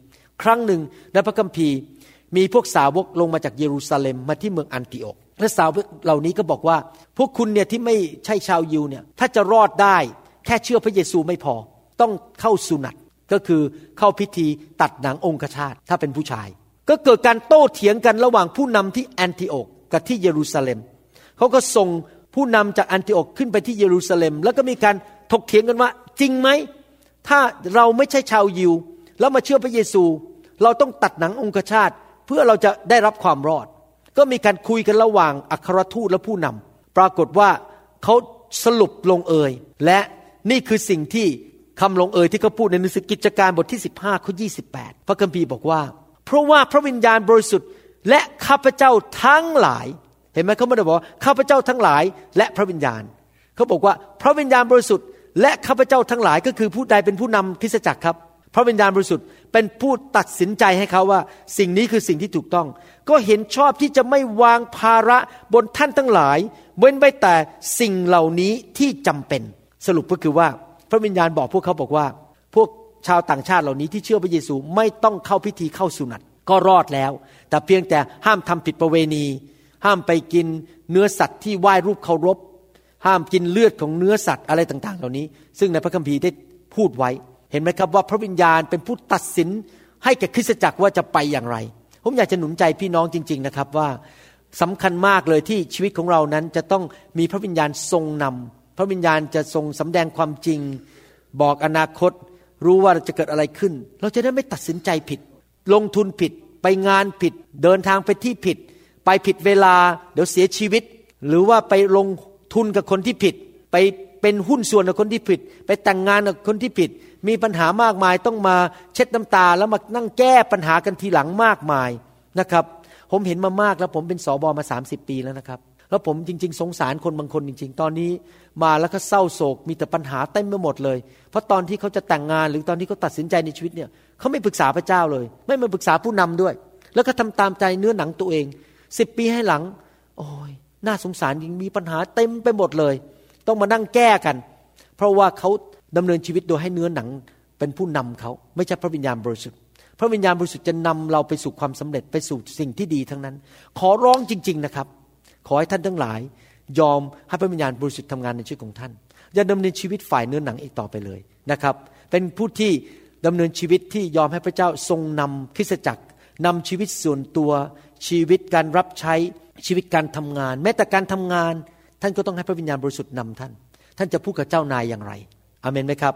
ครั้งหนึ่งในพระคัมภีร์ มีพวกสาวกลงมาจากเยรูซาเล็มมาที่เมืองอันติโอกและสาวกเหล่านี้ก็บอกว่า พวกคุณเนี่ยที่ไม่ใช่ชาวยิวเนี่ยถ้าจะรอดได้แค่เชื่อพระเยซูไม่พอ ต้องเข้าสุนัตก็คือเข้าพิธีตัดหนังองคชาตถ้าเป็นผู้ชาย ก็เกิดการโต้เถียงกันระหว่างผู้นำที่แอนติโอกกับที่เยรูซาเล็มเขาก็ส่งผู้นำจากแอนติโอกขึ้นไปที่เยรูซาเล็ม แล้วก็มีการถกเถียงกันว่า จริงไหมถ้าเราไม่ใช่ชาวยิว แล้วมาเชื่อพระเยซู เราต้องตัดหนังองคชาต เพื่อเราจะได้รับความรอด ก็มีการคุยกันระหว่างอัครทูตและผู้นำปรากฏว่าเขาสรุปลงเอยและนี่คือสิ่งที่คำลงเอยที่เขาพูดในหนังสือกิจการบทที่ 15ข้อ28 พระคัมภีร์บอกว่า เพราะว่าพระวิญญาณบริสุทธิ์และข้าพเจ้าทั้งหลาย เห็นไหมเขาไม่ได้บอกข้าพเจ้าทั้งหลาย และพระวิญญาณเขาบอกว่าพระวิญญาณบริสุทธิ์และข้าพเจ้าทั้งหลายก็คือผู้ใดเป็นผู้นำคริสตจักรครับ พระวิญญาณบริสุทธิ์ เป็นผู้ตัดสินใจให้เขาว่า สิ่งนี้คือสิ่งที่ถูกต้อง ก็เห็นชอบที่จะไม่วางภาระบนท่านทั้งหลาย เว้นไว้แต่สิ่งเหล่านี้ที่จำเป็น สรุปก็คือว่า พระวิญญาณบอกพวกเขาบอกว่า พวกชาวต่างชาติเหล่านี้ที่เชื่อพระเยซูไม่ต้องเข้าพิธีเข้าสุนัตก็รอดแล้ว แต่เพียงแต่ห้ามทำผิดประเวณี ห้ามไปกินเนื้อสัตว์ที่ไหว้รูปเคารพ ห้ามกินเลือดของเนื้อสัตว์อะไรต่าง ๆ เหล่านี้ ซึ่งในพระคัมภีร์ได้พูดไว้ เห็นไหมครับว่าพระวิญญาณเป็นผู้ตัดสินให้แก่คริสตจักรว่าจะไปอย่างไร ผมอยากจะหนุนใจพี่น้องจริง ๆนะครับว่าสำคัญมากเลยที่ชีวิตของเรานั้นจะต้องมีพระวิญญาณทรงนำพระวิญญาณจะทรงสำแดงความจริง บอกอนาคต รู้ว่าจะเกิดอะไรขึ้น เราจะได้ไม่ตัดสินใจผิด ลงทุนผิด ไปงานผิด เดินทางไปที่ผิด ไปผิดเวลา เดี๋ยวเสียชีวิต หรือว่าไปลงทุนกับคนที่ผิด ไปเป็นหุ้นส่วนกับคนที่ผิด ไปแต่งงานกับคนที่ผิด มีปัญหามากมายต้องมาเช็ดน้ำตาแล้วมานั่งแก้ปัญหากันทีหลังมากมายนะครับ ผมเห็นมามากแล้วผมเป็นสอบอมา 30 ปีแล้วนะครับ แล้วผมจริง ๆ สงสารคนบางคนจริง ๆ ตอนนี้มาแล้วก็เศร้าโศก มีแต่ปัญหาเต็มไปหมดเลย เพราะตอนที่เขาจะแต่งงานหรือตอนที่เขาตัดสินใจในชีวิตเนี่ยเขาไม่ปรึกษาพระเจ้าเลย ไม่มาปรึกษาผู้นำด้วย แล้วก็ทำตามใจเนื้อหนังตัวเองสิบปีให้หลัง โอ้ยน่าสงสารจริงมีปัญหาเต็มไปหมดเลย ต้องมานั่งแก้กัน เพราะว่าเขา ดำเนินชีวิตโดยให้เนื้อหนังเป็นผู้นำเขา ไม่ใช่พระวิญญาณบริสุทธิ์ พระวิญญาณบริสุทธิ์จะนำเราไปสู่ความสำเร็จไปสู่สิ่งที่ดีทั้งนั้น ขอร้องจริง ๆนะครับ ขอให้ท่านทั้งหลาย ยอมให้พระวิญญาณบริสุทธิ์ทำงานในชีวิตของท่าน อย่าดำเนินชีวิตฝ่ายเนื้อหนังอีกต่อไปเลยนะครับ เป็นผู้ที่ดำเนินชีวิตที่ยอมให้พระเจ้าทรงนำคริสตจักรนำชีวิตส่วนตัวชีวิตการรับใช้ชีวิตการทำงาน แม้แต่การทำงาน ท่านก็ต้องให้พระวิญญาณบริสุทธิ์นำท่าน ท่านจะพูดกับเจ้านายอย่างไร อเมนไหมครับ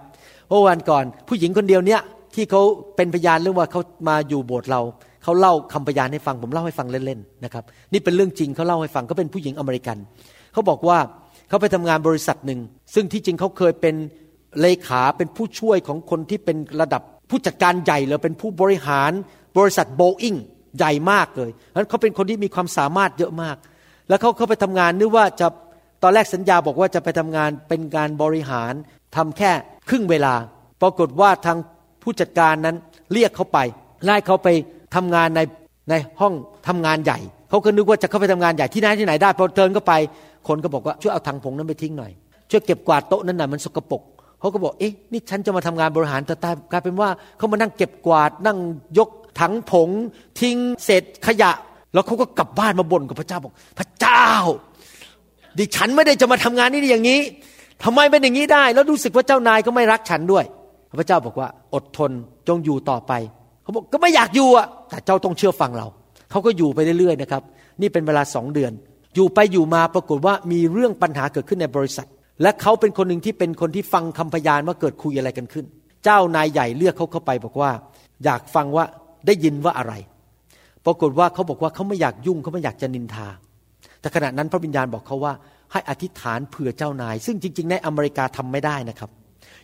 เมื่อวันก่อนผู้หญิงคนเดียวเนี้ยที่เขาเป็นพยานเรื่องว่าเขามาอยู่โบสถ์เราเขาเล่าคำพยานให้ฟังผมเล่าให้ฟังเล่นๆนะครับ นี่เป็นเรื่องจริงเขาเล่าให้ฟังเขาเป็นผู้หญิงอเมริกันเขาบอกว่าเขาไปทำงานบริษัทหนึ่งซึ่งที่จริงเขาเคยเป็นเลขาเป็นผู้ช่วยของคนที่เป็นระดับผู้จัดการใหญ่เลยเป็นผู้บริหารบริษัทโบอิงใหญ่มากเลยเพราะเขาเป็นคนที่มีความสามารถเยอะมาก แล้วเขาเข้าไปทำงานนึกว่าจะ ตอนแรกสัญญาบอกว่าจะไปทำงานเป็นการบริหารทำแค่ครึ่งเวลา ปรากฏว่าทางผู้จัดการนั้นเรียกเขาไปไล่เขาไปทำงานในในห้องทำงานใหญ่เขาก็นึกว่าจะเข้าไปทำงานใหญ่ที่ไหนที่ไหนได้พอเดินก็ไป คนก็บอกว่าช่วยเอาถังผงนั้นไปทิ้งหน่อยช่วยเก็บกวาดโต๊ะนั้นหน่อยมันสกปรกเขาก็บอกเอ๊ะนี่ฉันจะมาทำงานบริหารแต่กลายเป็นว่าเขามานั่งเก็บกวาดนั่งยกถังผง ทิ้งเศษขยะ แล้วเขาก็กลับบ้านมาบ่นกับพระเจ้าบอก พระเจ้า ดิฉันไม่ได้จะมาทำงานนี่อย่างนี้ทำไมเป็นอย่างนี้ได้ แล้วรู้สึกว่าเจ้านายก็ไม่รักฉันด้วย พระเจ้าบอกว่าอดทนจงอยู่ต่อไปเขาบอกก็ไม่อยากอยู่อะแต่เจ้าต้องเชื่อฟังเราเขาก็อยู่ไปเรื่อยๆนะครับ นี่เป็นเวลาสองเดือน อยู่ไปอยู่มาปรากฏว่ามีเรื่องปัญหาเกิดขึ้นในบริษัท และเขาเป็นคนหนึ่งที่เป็นคนที่ฟังคำพยานว่าเกิดคุยอะไรกันขึ้น เจ้านายใหญ่เลือกเขาเข้าไปบอกว่า อยากฟังว่าได้ยินว่าอะไร ปรากฏว่าเขาบอกว่าเขาไม่อยากยุ่งเขาไม่อยากจะนินทา แต่ขณะนั้นพระวิญญาณบอกเขาว่าให้อธิษฐานเผื่อเจ้านาย ซึ่งจริง ๆ ในอเมริกาทำไม่ได้นะครับ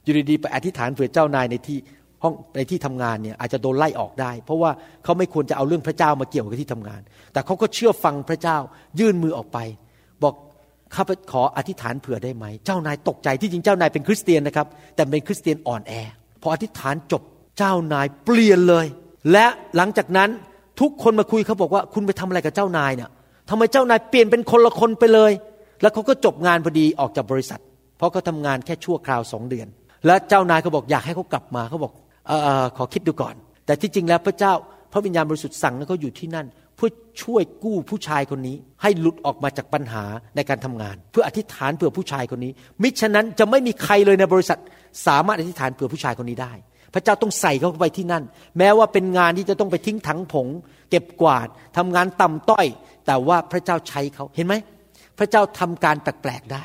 อยู่ดีๆไปอธิษฐานเผื่อเจ้านายในที่ห้องในที่ทำงานเนี่ยอาจจะโดนไล่ออกได้ เพราะว่าเขาไม่ควรจะเอาเรื่องพระเจ้ามาเกี่ยวกับที่ทำงาน แต่เขาก็เชื่อฟังพระเจ้ายื่นมือออกไป บอกข้าพขออธิษฐานเผื่อได้ไหม เจ้านายตกใจที่จริงเจ้านายเป็นคริสเตียนนะครับ แต่เป็นคริสเตียนอ่อนแอ พออธิษฐานจบเจ้านายเปลี่ยนเลย และหลังจากนั้นทุกคนมาคุยเขาบอกว่าคุณไปทำอะไรกับเจ้านายเนี่ย ทำไมเจ้านายเปลี่ยนเป็นคนละคนไปเลย แล้วเขาก็จบงานพอดีออกจากบริษัท เพราะเขาทางานแค่ชั่วคราวสองเดือน และเจ้านายเขาบอกอยากให้เขากลับมาเขาบอกออขอคิดดูก่อน แต่ที่จริงแล้วพระเจ้าพระวิญญาณบริสุทธิ์สั่งให้เขาอยู่ที่นั่น เพื่อช่วยกู้ผู้ชายคนนี้ ให้หลุดออกมาจากปัญหาในการทำงาน เพื่ออธิษฐานเผื่อผู้ชายคนนี้ มิฉะนั้นจะไม่มีใครเลยในบริษัท สามารถอธิษฐานเผื่อผู้ชายคนนี้ได้ พระเจ้าต้องใส่เขาไปที่นั่น แม้ว่าเป็นงานที่จะต้องไปทิ้งถังผง เก็บกวาดทำงานต่ำต้อย แต่ว่าพระเจ้าใช้เขาเห็นไหมพระเจ้าทำการแปลกๆได้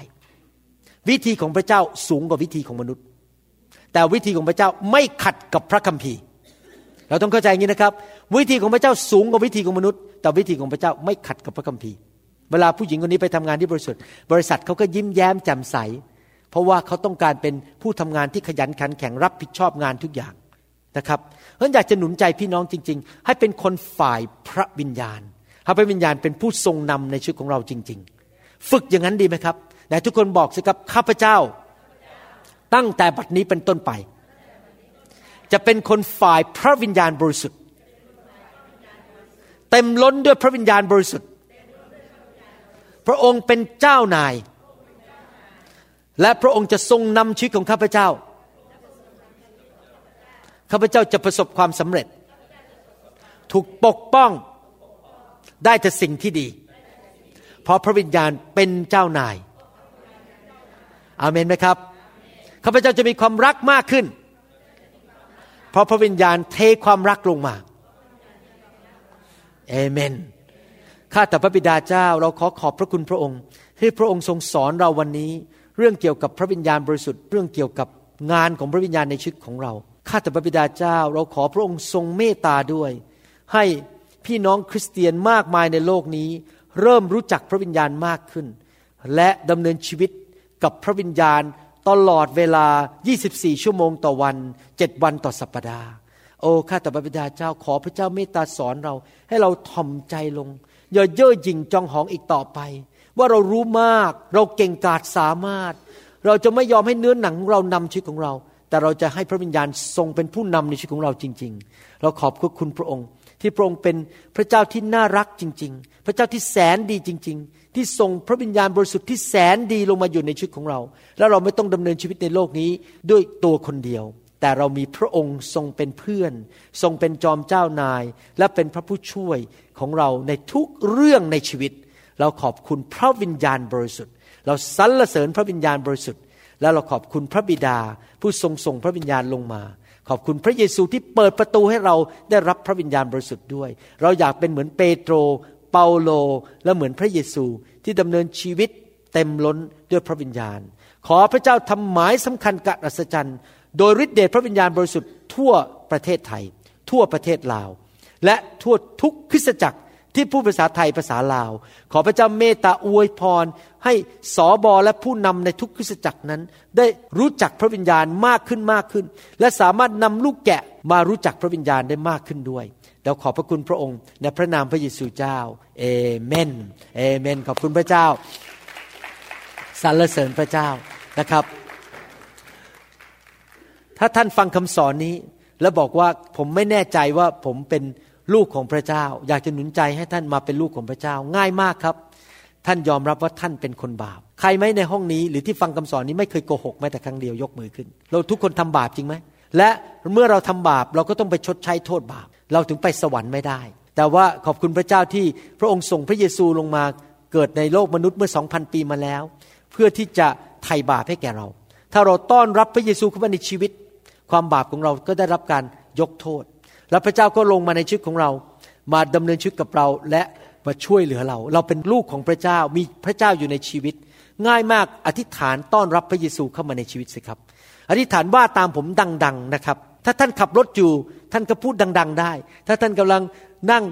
วิธีของพระเจ้าสูงกว่าวิธีของมนุษย์ แต่วิธีของพระเจ้าไม่ขัดกับพระคัมภีร์ เราต้องเข้าใจอย่างนี้นะครับ วิธีของพระเจ้าสูงกว่าวิธีของมนุษย์ แต่วิธีของพระเจ้าไม่ขัดกับพระคัมภีร์ เวลาผู้หญิงคนนี้ไปทำงานที่บริษัทบริษัทเขาก็ยิ้มแย้มแจ่มใส เพราะว่าเขาต้องการเป็นผู้ทำงานที่ขยันขันแข็งรับผิดชอบงานทุกอย่างนะครับเพราะอยากจะหนุนใจพี่น้องจริง ๆ ให้เป็นคนฝ่ายพระวิญญาณให้พระวิญญาณเป็นผู้ทรงนำในชีวิตของเราจริง ๆ ฝึกอย่างนั้นดีไหมครับไหนทุกคนบอกสิครับข้าพเจ้า ตั้งแต่บัดนี้เป็นต้นไป จะเป็นคนฝ่ายพระวิญญาณบริสุทธิ์ เต็มล้นด้วยพระวิญญาณบริสุทธิ์ พระองค์เป็นเจ้านาย และพระองค์จะทรงนำชีวิตของข้าพเจ้า ข้าพเจ้าจะประสบความสำเร็จ ถูกปกป้องได้แต่สิ่งที่ดี เพราะพระวิญญาณเป็นเจ้านาย อาเมนไหมครับ ข้าพเจ้าจะมีความรักมากขึ้น เพราะพระวิญญาณเทความรักลงมา เอเมน ข้าแต่พระบิดาเจ้า เราขอขอบพระคุณพระองค์ ที่พระองค์ทรงสอนเราวันนี้ เรื่องเกี่ยวกับพระวิญญาณบริสุทธิ์เรื่องเกี่ยวกับงานของพระวิญญาณในชีวิตของเราข้าแต่พระบิดาเจ้า เราขอพระองค์ทรงเมตตาด้วย ให้พี่น้องคริสเตียนมากมายในโลกนี้ เริ่มรู้จักพระวิญญาณมากขึ้น และดำเนินชีวิตกับพระวิญญาณตลอดเวลา 24 ชั่วโมงต่อวัน 7 วันต่อสัปปดาห์ โอ้ข้าแต่พระบิดาเจ้าขอพระเจ้าเมตตาสอนเรา ให้เราถ่อมใจลง อย่าเย่อหยิ่งจองหองอีกต่อไป ว่าเรารู้มาก เราเก่งกาจสามารถ เราจะไม่ยอมให้เนื้อหนังเรานำชีวิตของเรา แต่เราจะให้พระวิญญาณทรงเป็นผู้นำในชีวิตของเราจริง ๆ เราขอบคุณพระองค์ ที่พระองค์เป็นพระเจ้าที่น่ารักจริง ๆ พระเจ้าที่แสนดีจริง ๆ ที่ทรงพระวิญญาณบริสุทธิ์ที่แสนดีลงมาอยู่ในชีวิตของเรา แล้วเราไม่ต้องดำเนินชีวิตในโลกนี้ด้วยตัวคนเดียวแต่เรามีพระองค์ทรงเป็นเพื่อน ทรงเป็นจอมเจ้านาย และเป็นพระผู้ช่วยของเราในทุกเรื่องในชีวิต เราขอบคุณพระวิญญาณบริสุทธิ์ เราสรรเสริญพระวิญญาณบริสุทธิ์ แล้วเราขอบคุณพระบิดา ผู้ทรงส่งพระวิญญาณลงมา ขอบคุณพระเยซูที่เปิดประตูให้เราได้รับพระวิญญาณบริสุทธิ์ด้วย เราอยากเป็นเหมือนเปโตร เปาโล และเหมือนพระเยซูที่ดำเนินชีวิตเต็มล้นด้วยพระวิญญาณ ขอพระเจ้าทำหมายสำคัญกัดอัศจรรย์ โดยฤทธิเดชพระวิญญาณบริสุทธิ์ทั่วประเทศไทย ทั่วประเทศลาว และทั่วทุกคริสตจักร ที่พูดภาษาไทยภาษาลาว ขอพระเจ้าเมตตาอวยพร ให้สอบอและผู้นำในทุกคริสตจักรนั้น ได้รู้จักพระวิญญาณมากขึ้นมากขึ้น และสามารถนำลูกแกะมารู้จักพระวิญญาณได้มากขึ้นด้วยเราขอบพระคุณพระองค์ในพระนามพระเยซูเจ้าเอเมนเอเมน ขอบคุณพระเจ้าสรรเสริญพระเจ้านะครับ ถ้าท่านฟังคำสอนนี้แล้วบอกว่าผมไม่แน่ใจว่าผมเป็น ลูกของพระเจ้า อยากจะหนุนใจให้ท่านมาเป็นลูกของพระเจ้าง่ายมากครับ ท่านยอมรับว่าท่านเป็นคนบาป ใครไหมในห้องนี้หรือที่ฟังคำสอนนี้ไม่เคยโกหกแม้แต่ครั้งเดียวยกมือขึ้น เราทุกคนทำบาปจริงไหมและเมื่อเราทำบาปเราก็ต้องไปชดใช้โทษบาป เราถึงไปสวรรค์ไม่ได้ แต่ว่าขอบคุณพระเจ้าที่พระองค์ส่งพระเยซูลงมาเกิดในโลกมนุษย์เมื่อสองพันปีมาแล้ว เพื่อที่จะไถ่บาปให้แก่เรา ถ้าเราต้อนรับพระเยซูเข้ามาในชีวิต ความบาปของเราก็ได้รับการยกโทษ แล้วพระเจ้าก็ลงมาในชีวิตของเรา มาดำเนินชีวิตกับเราและมาช่วยเหลือเรา เราเป็นลูกของพระเจ้ามีพระเจ้าอยู่ในชีวิต ง่ายมากอธิษฐานต้อนรับพระเยซูเข้ามาในชีวิตสิครับ อธิษฐานว่าตามผมดังๆนะครับ ถ้าท่านขับรถอยู่ท่านก็พูดดัง ๆ ได้ ถ้าท่านกำลังนั่ง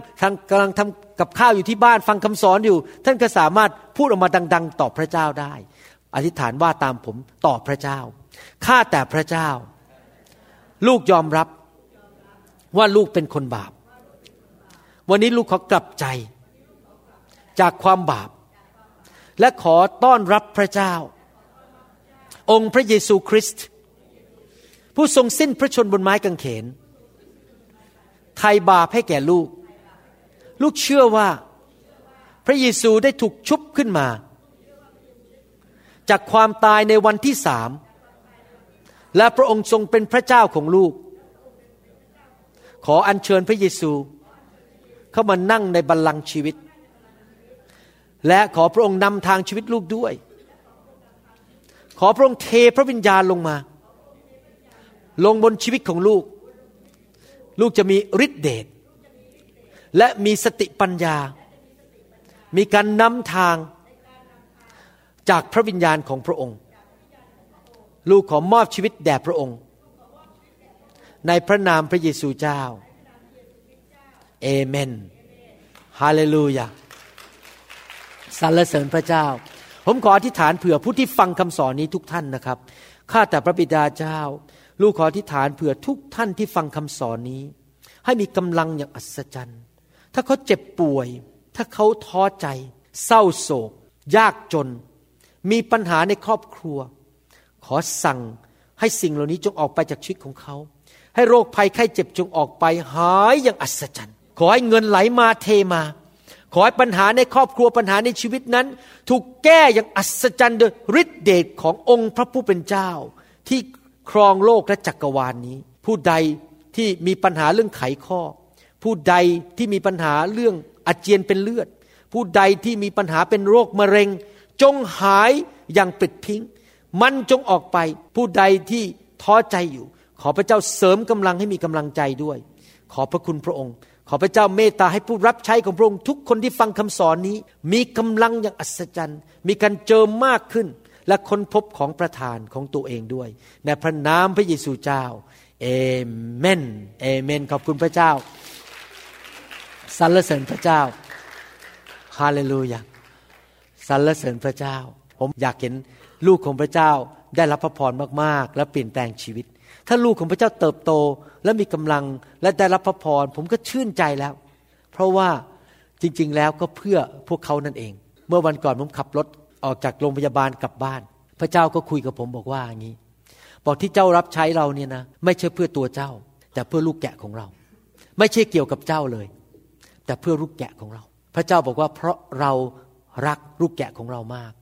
กำลังทำกับข้าวอยู่ที่บ้านฟังคำสอนอยู่ ท่านก็สามารถพูดออกมาดัง ๆ ต่อพระเจ้าได้ อธิษฐานว่าตามผมต่อพระเจ้าข้าแต่พระเจ้า ลูกยอมรับ ว่าลูกเป็นคนบาป วันนี้ลูกขอกลับใจ จากความบาป และขอต้อนรับพระเจ้า องค์พระเยซูคริสต์ผู้ทรงสิ้นพระชนบนไม้กางเขนไทยบาปให้แก่ลูก ลูกเชื่อว่า พระเยซูได้ถูกชุบขึ้นมา จากความตายในวันที่สามและพระองค์ทรงเป็นพระเจ้าของลูก ขออัญเชิญพระเยซู เข้ามานั่งในบัลลังก์ชีวิต และขอพระองค์นำทางชีวิตลูกด้วย ขอพระองค์เทพระวิญญาณลงมา ลงบนชีวิตของลูก ลูกจะมีฤทธิเดชและมีสติปัญญา มีการนำทางจากพระวิญญาณของพระองค์ ลูกขอมอบชีวิตแด่พระองค์ ในพระนามพระเยซูเจ้า เอเมน ฮาเลลูยาสรรเสริญพระเจ้า ผมขออธิษฐานเผื่อผู้ที่ฟังคำสอนนี้ทุกท่านนะครับ ข้าแต่พระบิดาเจ้า ลูกขออธิษฐานเผื่อทุกท่านที่ฟังคำสอนนี้ ให้มีกำลังอย่างอัศจรรย์ ถ้าเขาเจ็บป่วย ถ้าเขาท้อใจ เศร้าโศก ยากจน มีปัญหาในครอบครัว ขอสั่งให้สิ่งเหล่านี้จงออกไปจากชีวิตของเขา ให้โรคภัยไข้เจ็บจงออกไปหายอย่างอัศจรรย์ ขอให้เงินไหลมาเทมา ขอให้ปัญหาในครอบครัวปัญหาในชีวิตนั้น ถูกแก้อย่างอัศจรรย์โดยฤทธิเดชขององค์พระผู้เป็นเจ้า ที่ครองโลกและจักรวาลนนี้ ผู้ใดที่มีปัญหาเรื่องไขข้อ ผู้ใดที่มีปัญหาเรื่องอาเจียนเป็นเลือด ผู้ใดที่มีปัญหาเป็นโรคมะเร็ง จงหายอย่างปิดพิงมันจงออกไป ผู้ใดที่ท้อใจอยู่ ขอพระเจ้าเสริมกำลังให้มีกำลังใจด้วย ขอพระคุณพระองค์ ขอพระเจ้าเมตตาให้ผู้รับใช้ของพระองค์ทุกคนที่ฟังคำสอนนี้ มีกำลังอย่างอัศจรรย์ มีการเจิมมากขึ้น และค้นพบของประธานของตัวเองด้วย ในพระนามพระเยซูเจ้าเอเมนเอเมน ขอบคุณพระเจ้าสรรเสริญพระเจ้าฮาเลลูยาสรรเสริญพระเจ้า ผมอยากเห็นลูกของพระเจ้าได้รับพระพรมากๆ และเปลี่ยนแปลงชีวิต ถ้าลูกของพระเจ้าเติบโตและมีกำลังและได้รับพระพรผมก็ชื่นใจแล้ว เพราะว่าจริง ๆ แล้วก็เพื่อพวกเขานั่นเอง เมื่อวันก่อนผมขับรถออกจากโรงพยาบาลกลับบ้าน พระเจ้าก็คุยกับผมบอกว่าอย่างนี้ บอกที่เจ้ารับใช้เราเนี่ยนะไม่ใช่เพื่อตัวเจ้า แต่เพื่อลูกแกะของเรา ไม่ใช่เกี่ยวกับเจ้าเลย แต่เพื่อลูกแกะของเรา พระเจ้าบอกว่าเพราะเรารักลูกแกะของเรามาก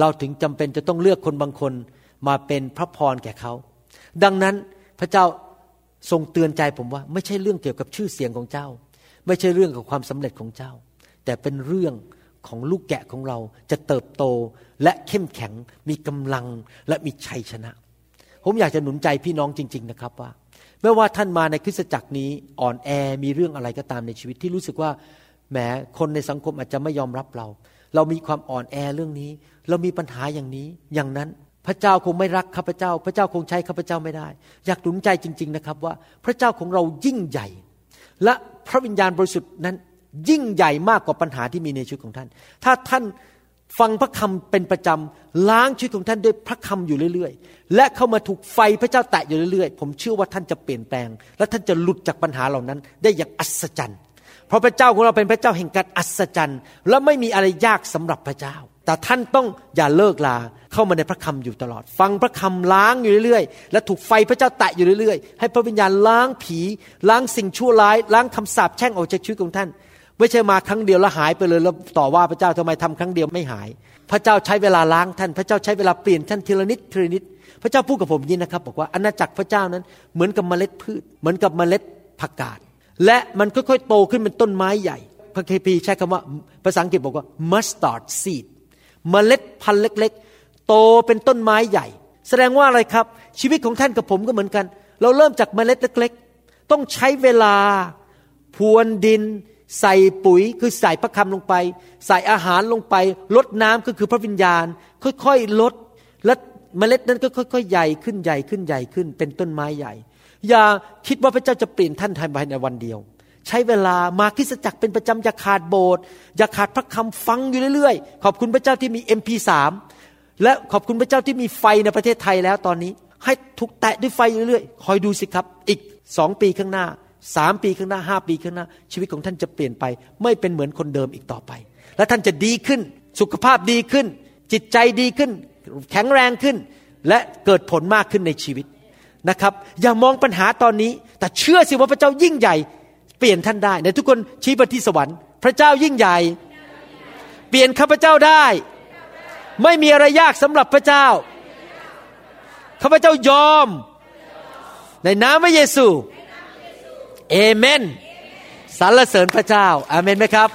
เราถึงจำเป็นจะต้องเลือกคนบางคนมาเป็นพระพรแก่เขา ดังนั้นพระเจ้าทรงเตือนใจผมว่า ไม่ใช่เรื่องเกี่ยวกับชื่อเสียงของเจ้า ไม่ใช่เรื่องกับความสำเร็จของเจ้า แต่เป็นเรื่องของลูกแกะของเราจะเติบโตและเข้มแข็งมีกำลังและมีชัยชนะ ผมอยากจะหนุนใจพี่น้องจริง ๆ นะครับว่าไม่ว่าท่านมาในคริสตจักรนี้อ่อนแอมีเรื่องอะไรก็ตามในชีวิตที่รู้สึกว่าแหมคนในสังคมอาจจะไม่ยอมรับเรา เรามีความอ่อนแอเรื่องนี้ เรามีปัญหาอย่างนี้อย่างนั้น พระเจ้าคงไม่รักข้าพเจ้า พระเจ้าคงใช้ข้าพเจ้าไม่ได้ อยากหนุนใจจริง ๆนะครับ ว่าพระเจ้าของเรายิ่งใหญ่ และพระวิญญาณบริสุทธิ์นั้น ยิ่งใหญ่มากกว่าปัญหาที่มีในชีวิตของท่าน ถ้าท่านฟังพระคำเป็นประจำล้างชีวิตของท่านด้วยพระคำอยู่เรื่อยๆ และเข้ามาถูกไฟพระเจ้าแตะอยู่เรื่อยๆ ผมเชื่อว่าท่านจะเปลี่ยนแปลง และท่านจะหลุดจากปัญหาเหล่านั้น ได้อย่างอัศจรรย์ เพราะพระเจ้าของเราเป็นพระเจ้าแห่งการอัศจรรย์ และไม่มีอะไรยากสำหรับพระเจ้า แต่ท่านต้องอย่าเลิกลาเข้ามาในพระคำอยู่ตลอด ฟังพระคำล้างอยู่เรื่อยๆ และถูกไฟพระเจ้าแตะอยู่เรื่อยๆ ให้พระวิญญาณล้างผี ล้างสิ่งชั่วร้าย ล้างคำสาปแช่งออกจากชีวิตของท่าน ไม่ใช่มาครั้งเดียวแล้วหายไปเลยแล้วต่อว่าพระเจ้าทำไมทำครั้งเดียวไม่หาย พระเจ้าใช้เวลาล้างท่าน พระเจ้าใช้เวลาเปลี่ยนท่านทีละนิดทีละนิด พระเจ้าพูดกับผมยินนะครับบอกว่าอาณาจักรพระเจ้านั้นเหมือนกับเมล็ดพืช เหมือนกับเมล็ดผักกาดและมันค่อยๆโตขึ้นเป็นต้นไม้ใหญ่ พระเคพีใช้คำว่าภาษาอังกฤษบอกว่า mustard seed เมล็ดพันธุ์เล็ก ๆ โตเป็นต้นไม้ใหญ่ แสดงว่าอะไรครับ ชีวิตของท่านกับผมก็เหมือนกัน เราเริ่มจากเมล็ดเล็ก ๆ ต้องใช้เวลาพรวนดิน ใส่ปุ๋ยคือใส่พระคำลงไป ใส่อาหารลงไปลดน้ำก็คือพระวิญญาณ ค่อยๆลดและเมล็ดนั้นก็ค่อยๆใหญ่ขึ้นใหญ่ขึ้นใหญ่ขึ้น เป็นต้นไม้ใหญ่ อย่าคิดว่าพระเจ้าจะเปลี่ยนท่านภายในวันเดียว ใช้เวลามาคริสจักรเป็นประจำอย่าขาดโบสถ์อย่าขาดพระคำฟังอยู่เรื่อยๆ ขอบคุณพระเจ้าที่มี MP3 และขอบคุณพระเจ้าที่มีไฟในประเทศไทยแล้วตอนนี้ ให้ถูกแตะด้วยไฟเรื่อยๆ คอยดูสิครับ อีกสองปีข้างหน้าสามปีข้างหน้าห้าปีข้างหน้า ชีวิตของท่านจะเปลี่ยนไป ไม่เป็นเหมือนคนเดิมอีกต่อไป และท่านจะดีขึ้น สุขภาพดีขึ้น จิตใจดีขึ้น แข็งแรงขึ้น และเกิดผลมากขึ้นในชีวิตนะครับ อย่ามองปัญหาตอนนี้ แต่เชื่อสิว่าพระเจ้ายิ่งใหญ่ เปลี่ยนท่านได้ในทุกคนชี้ไปที่สวรรค์ พระเจ้ายิ่งใหญ่ เปลี่ยนข้าพเจ้าได้ ไม่มีอะไรยากสำหรับพระเจ้าข้าพเจ้ายอม ในนามพระเยซูเอเมนสรรเสริญพระเจ้าอาเมนไหมครับ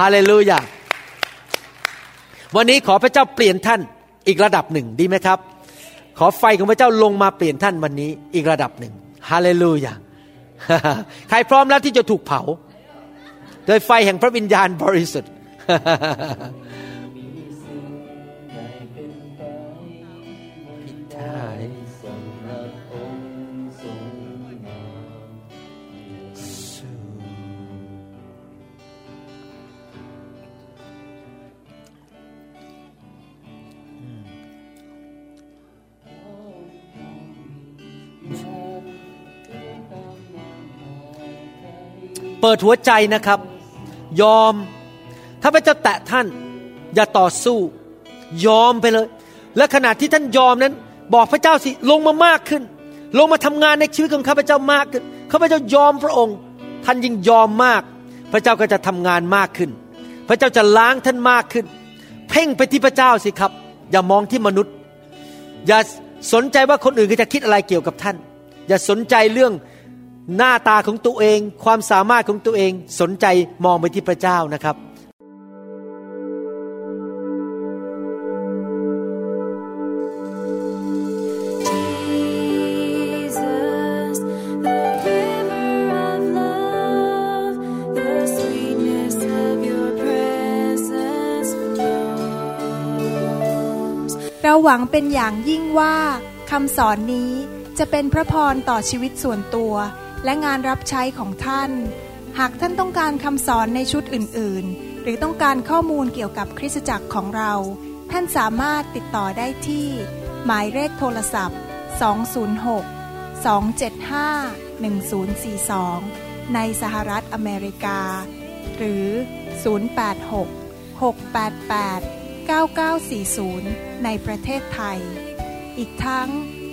ฮาเลลูยาวันนี้ขอพระเจ้าเปลี่ยนท่านอีกระดับหนึ่งดีไหมครับ ขอไฟของพระเจ้าลงมาเปลี่ยนท่านวันนี้อีกระดับหนึ่งฮาเลลูยา ใครพร้อมแล้วที่จะถูกเผา โดยไฟแห่งพระวิญญาณบริสุทธิ์ เปิดหัวใจนะครับ ยอม ถ้าพระเจ้าแตะท่าน อย่าต่อสู้ ยอมไปเลย และขณะที่ท่านยอมนั้น บอกพระเจ้าสิลงมามากขึ้น ลงมาทำงานในชีวิตของข้าพเจ้ามากขึ้นข้าพเจ้ายอมพระองค์ ท่านยิ่งยอมมาก พระเจ้าก็จะทำงานมากขึ้น พระเจ้าจะล้างท่านมากขึ้น เพ่งไปที่พระเจ้าสิครับ อย่ามองที่มนุษย์ อย่าสนใจว่าคนอื่นจะคิดอะไรเกี่ยวกับท่าน อย่าสนใจเรื่อง หน้าตาของตัวเอง ความสามารถของตัวเองสนใจมองไปที่พระเจ้านะครับ Jesus, the river of love, the sweetness of your presence flows. เราหวังเป็นอย่างยิ่งว่าคำสอนนี้จะเป็นพระพรต่อชีวิตส่วนตัว และงานรับใช้ของท่าน หากท่านต้องการคำสอนในชุดอื่น ๆ หรือต้องการข้อมูลเกี่ยวกับคริสตจักรของเรา ท่านสามารถติดต่อได้ที่ หมายเลขโทรศัพท์ 206 275 1042 ในสหรัฐอเมริกา หรือ 086 688 9940 ในประเทศไทย อีกทั้ง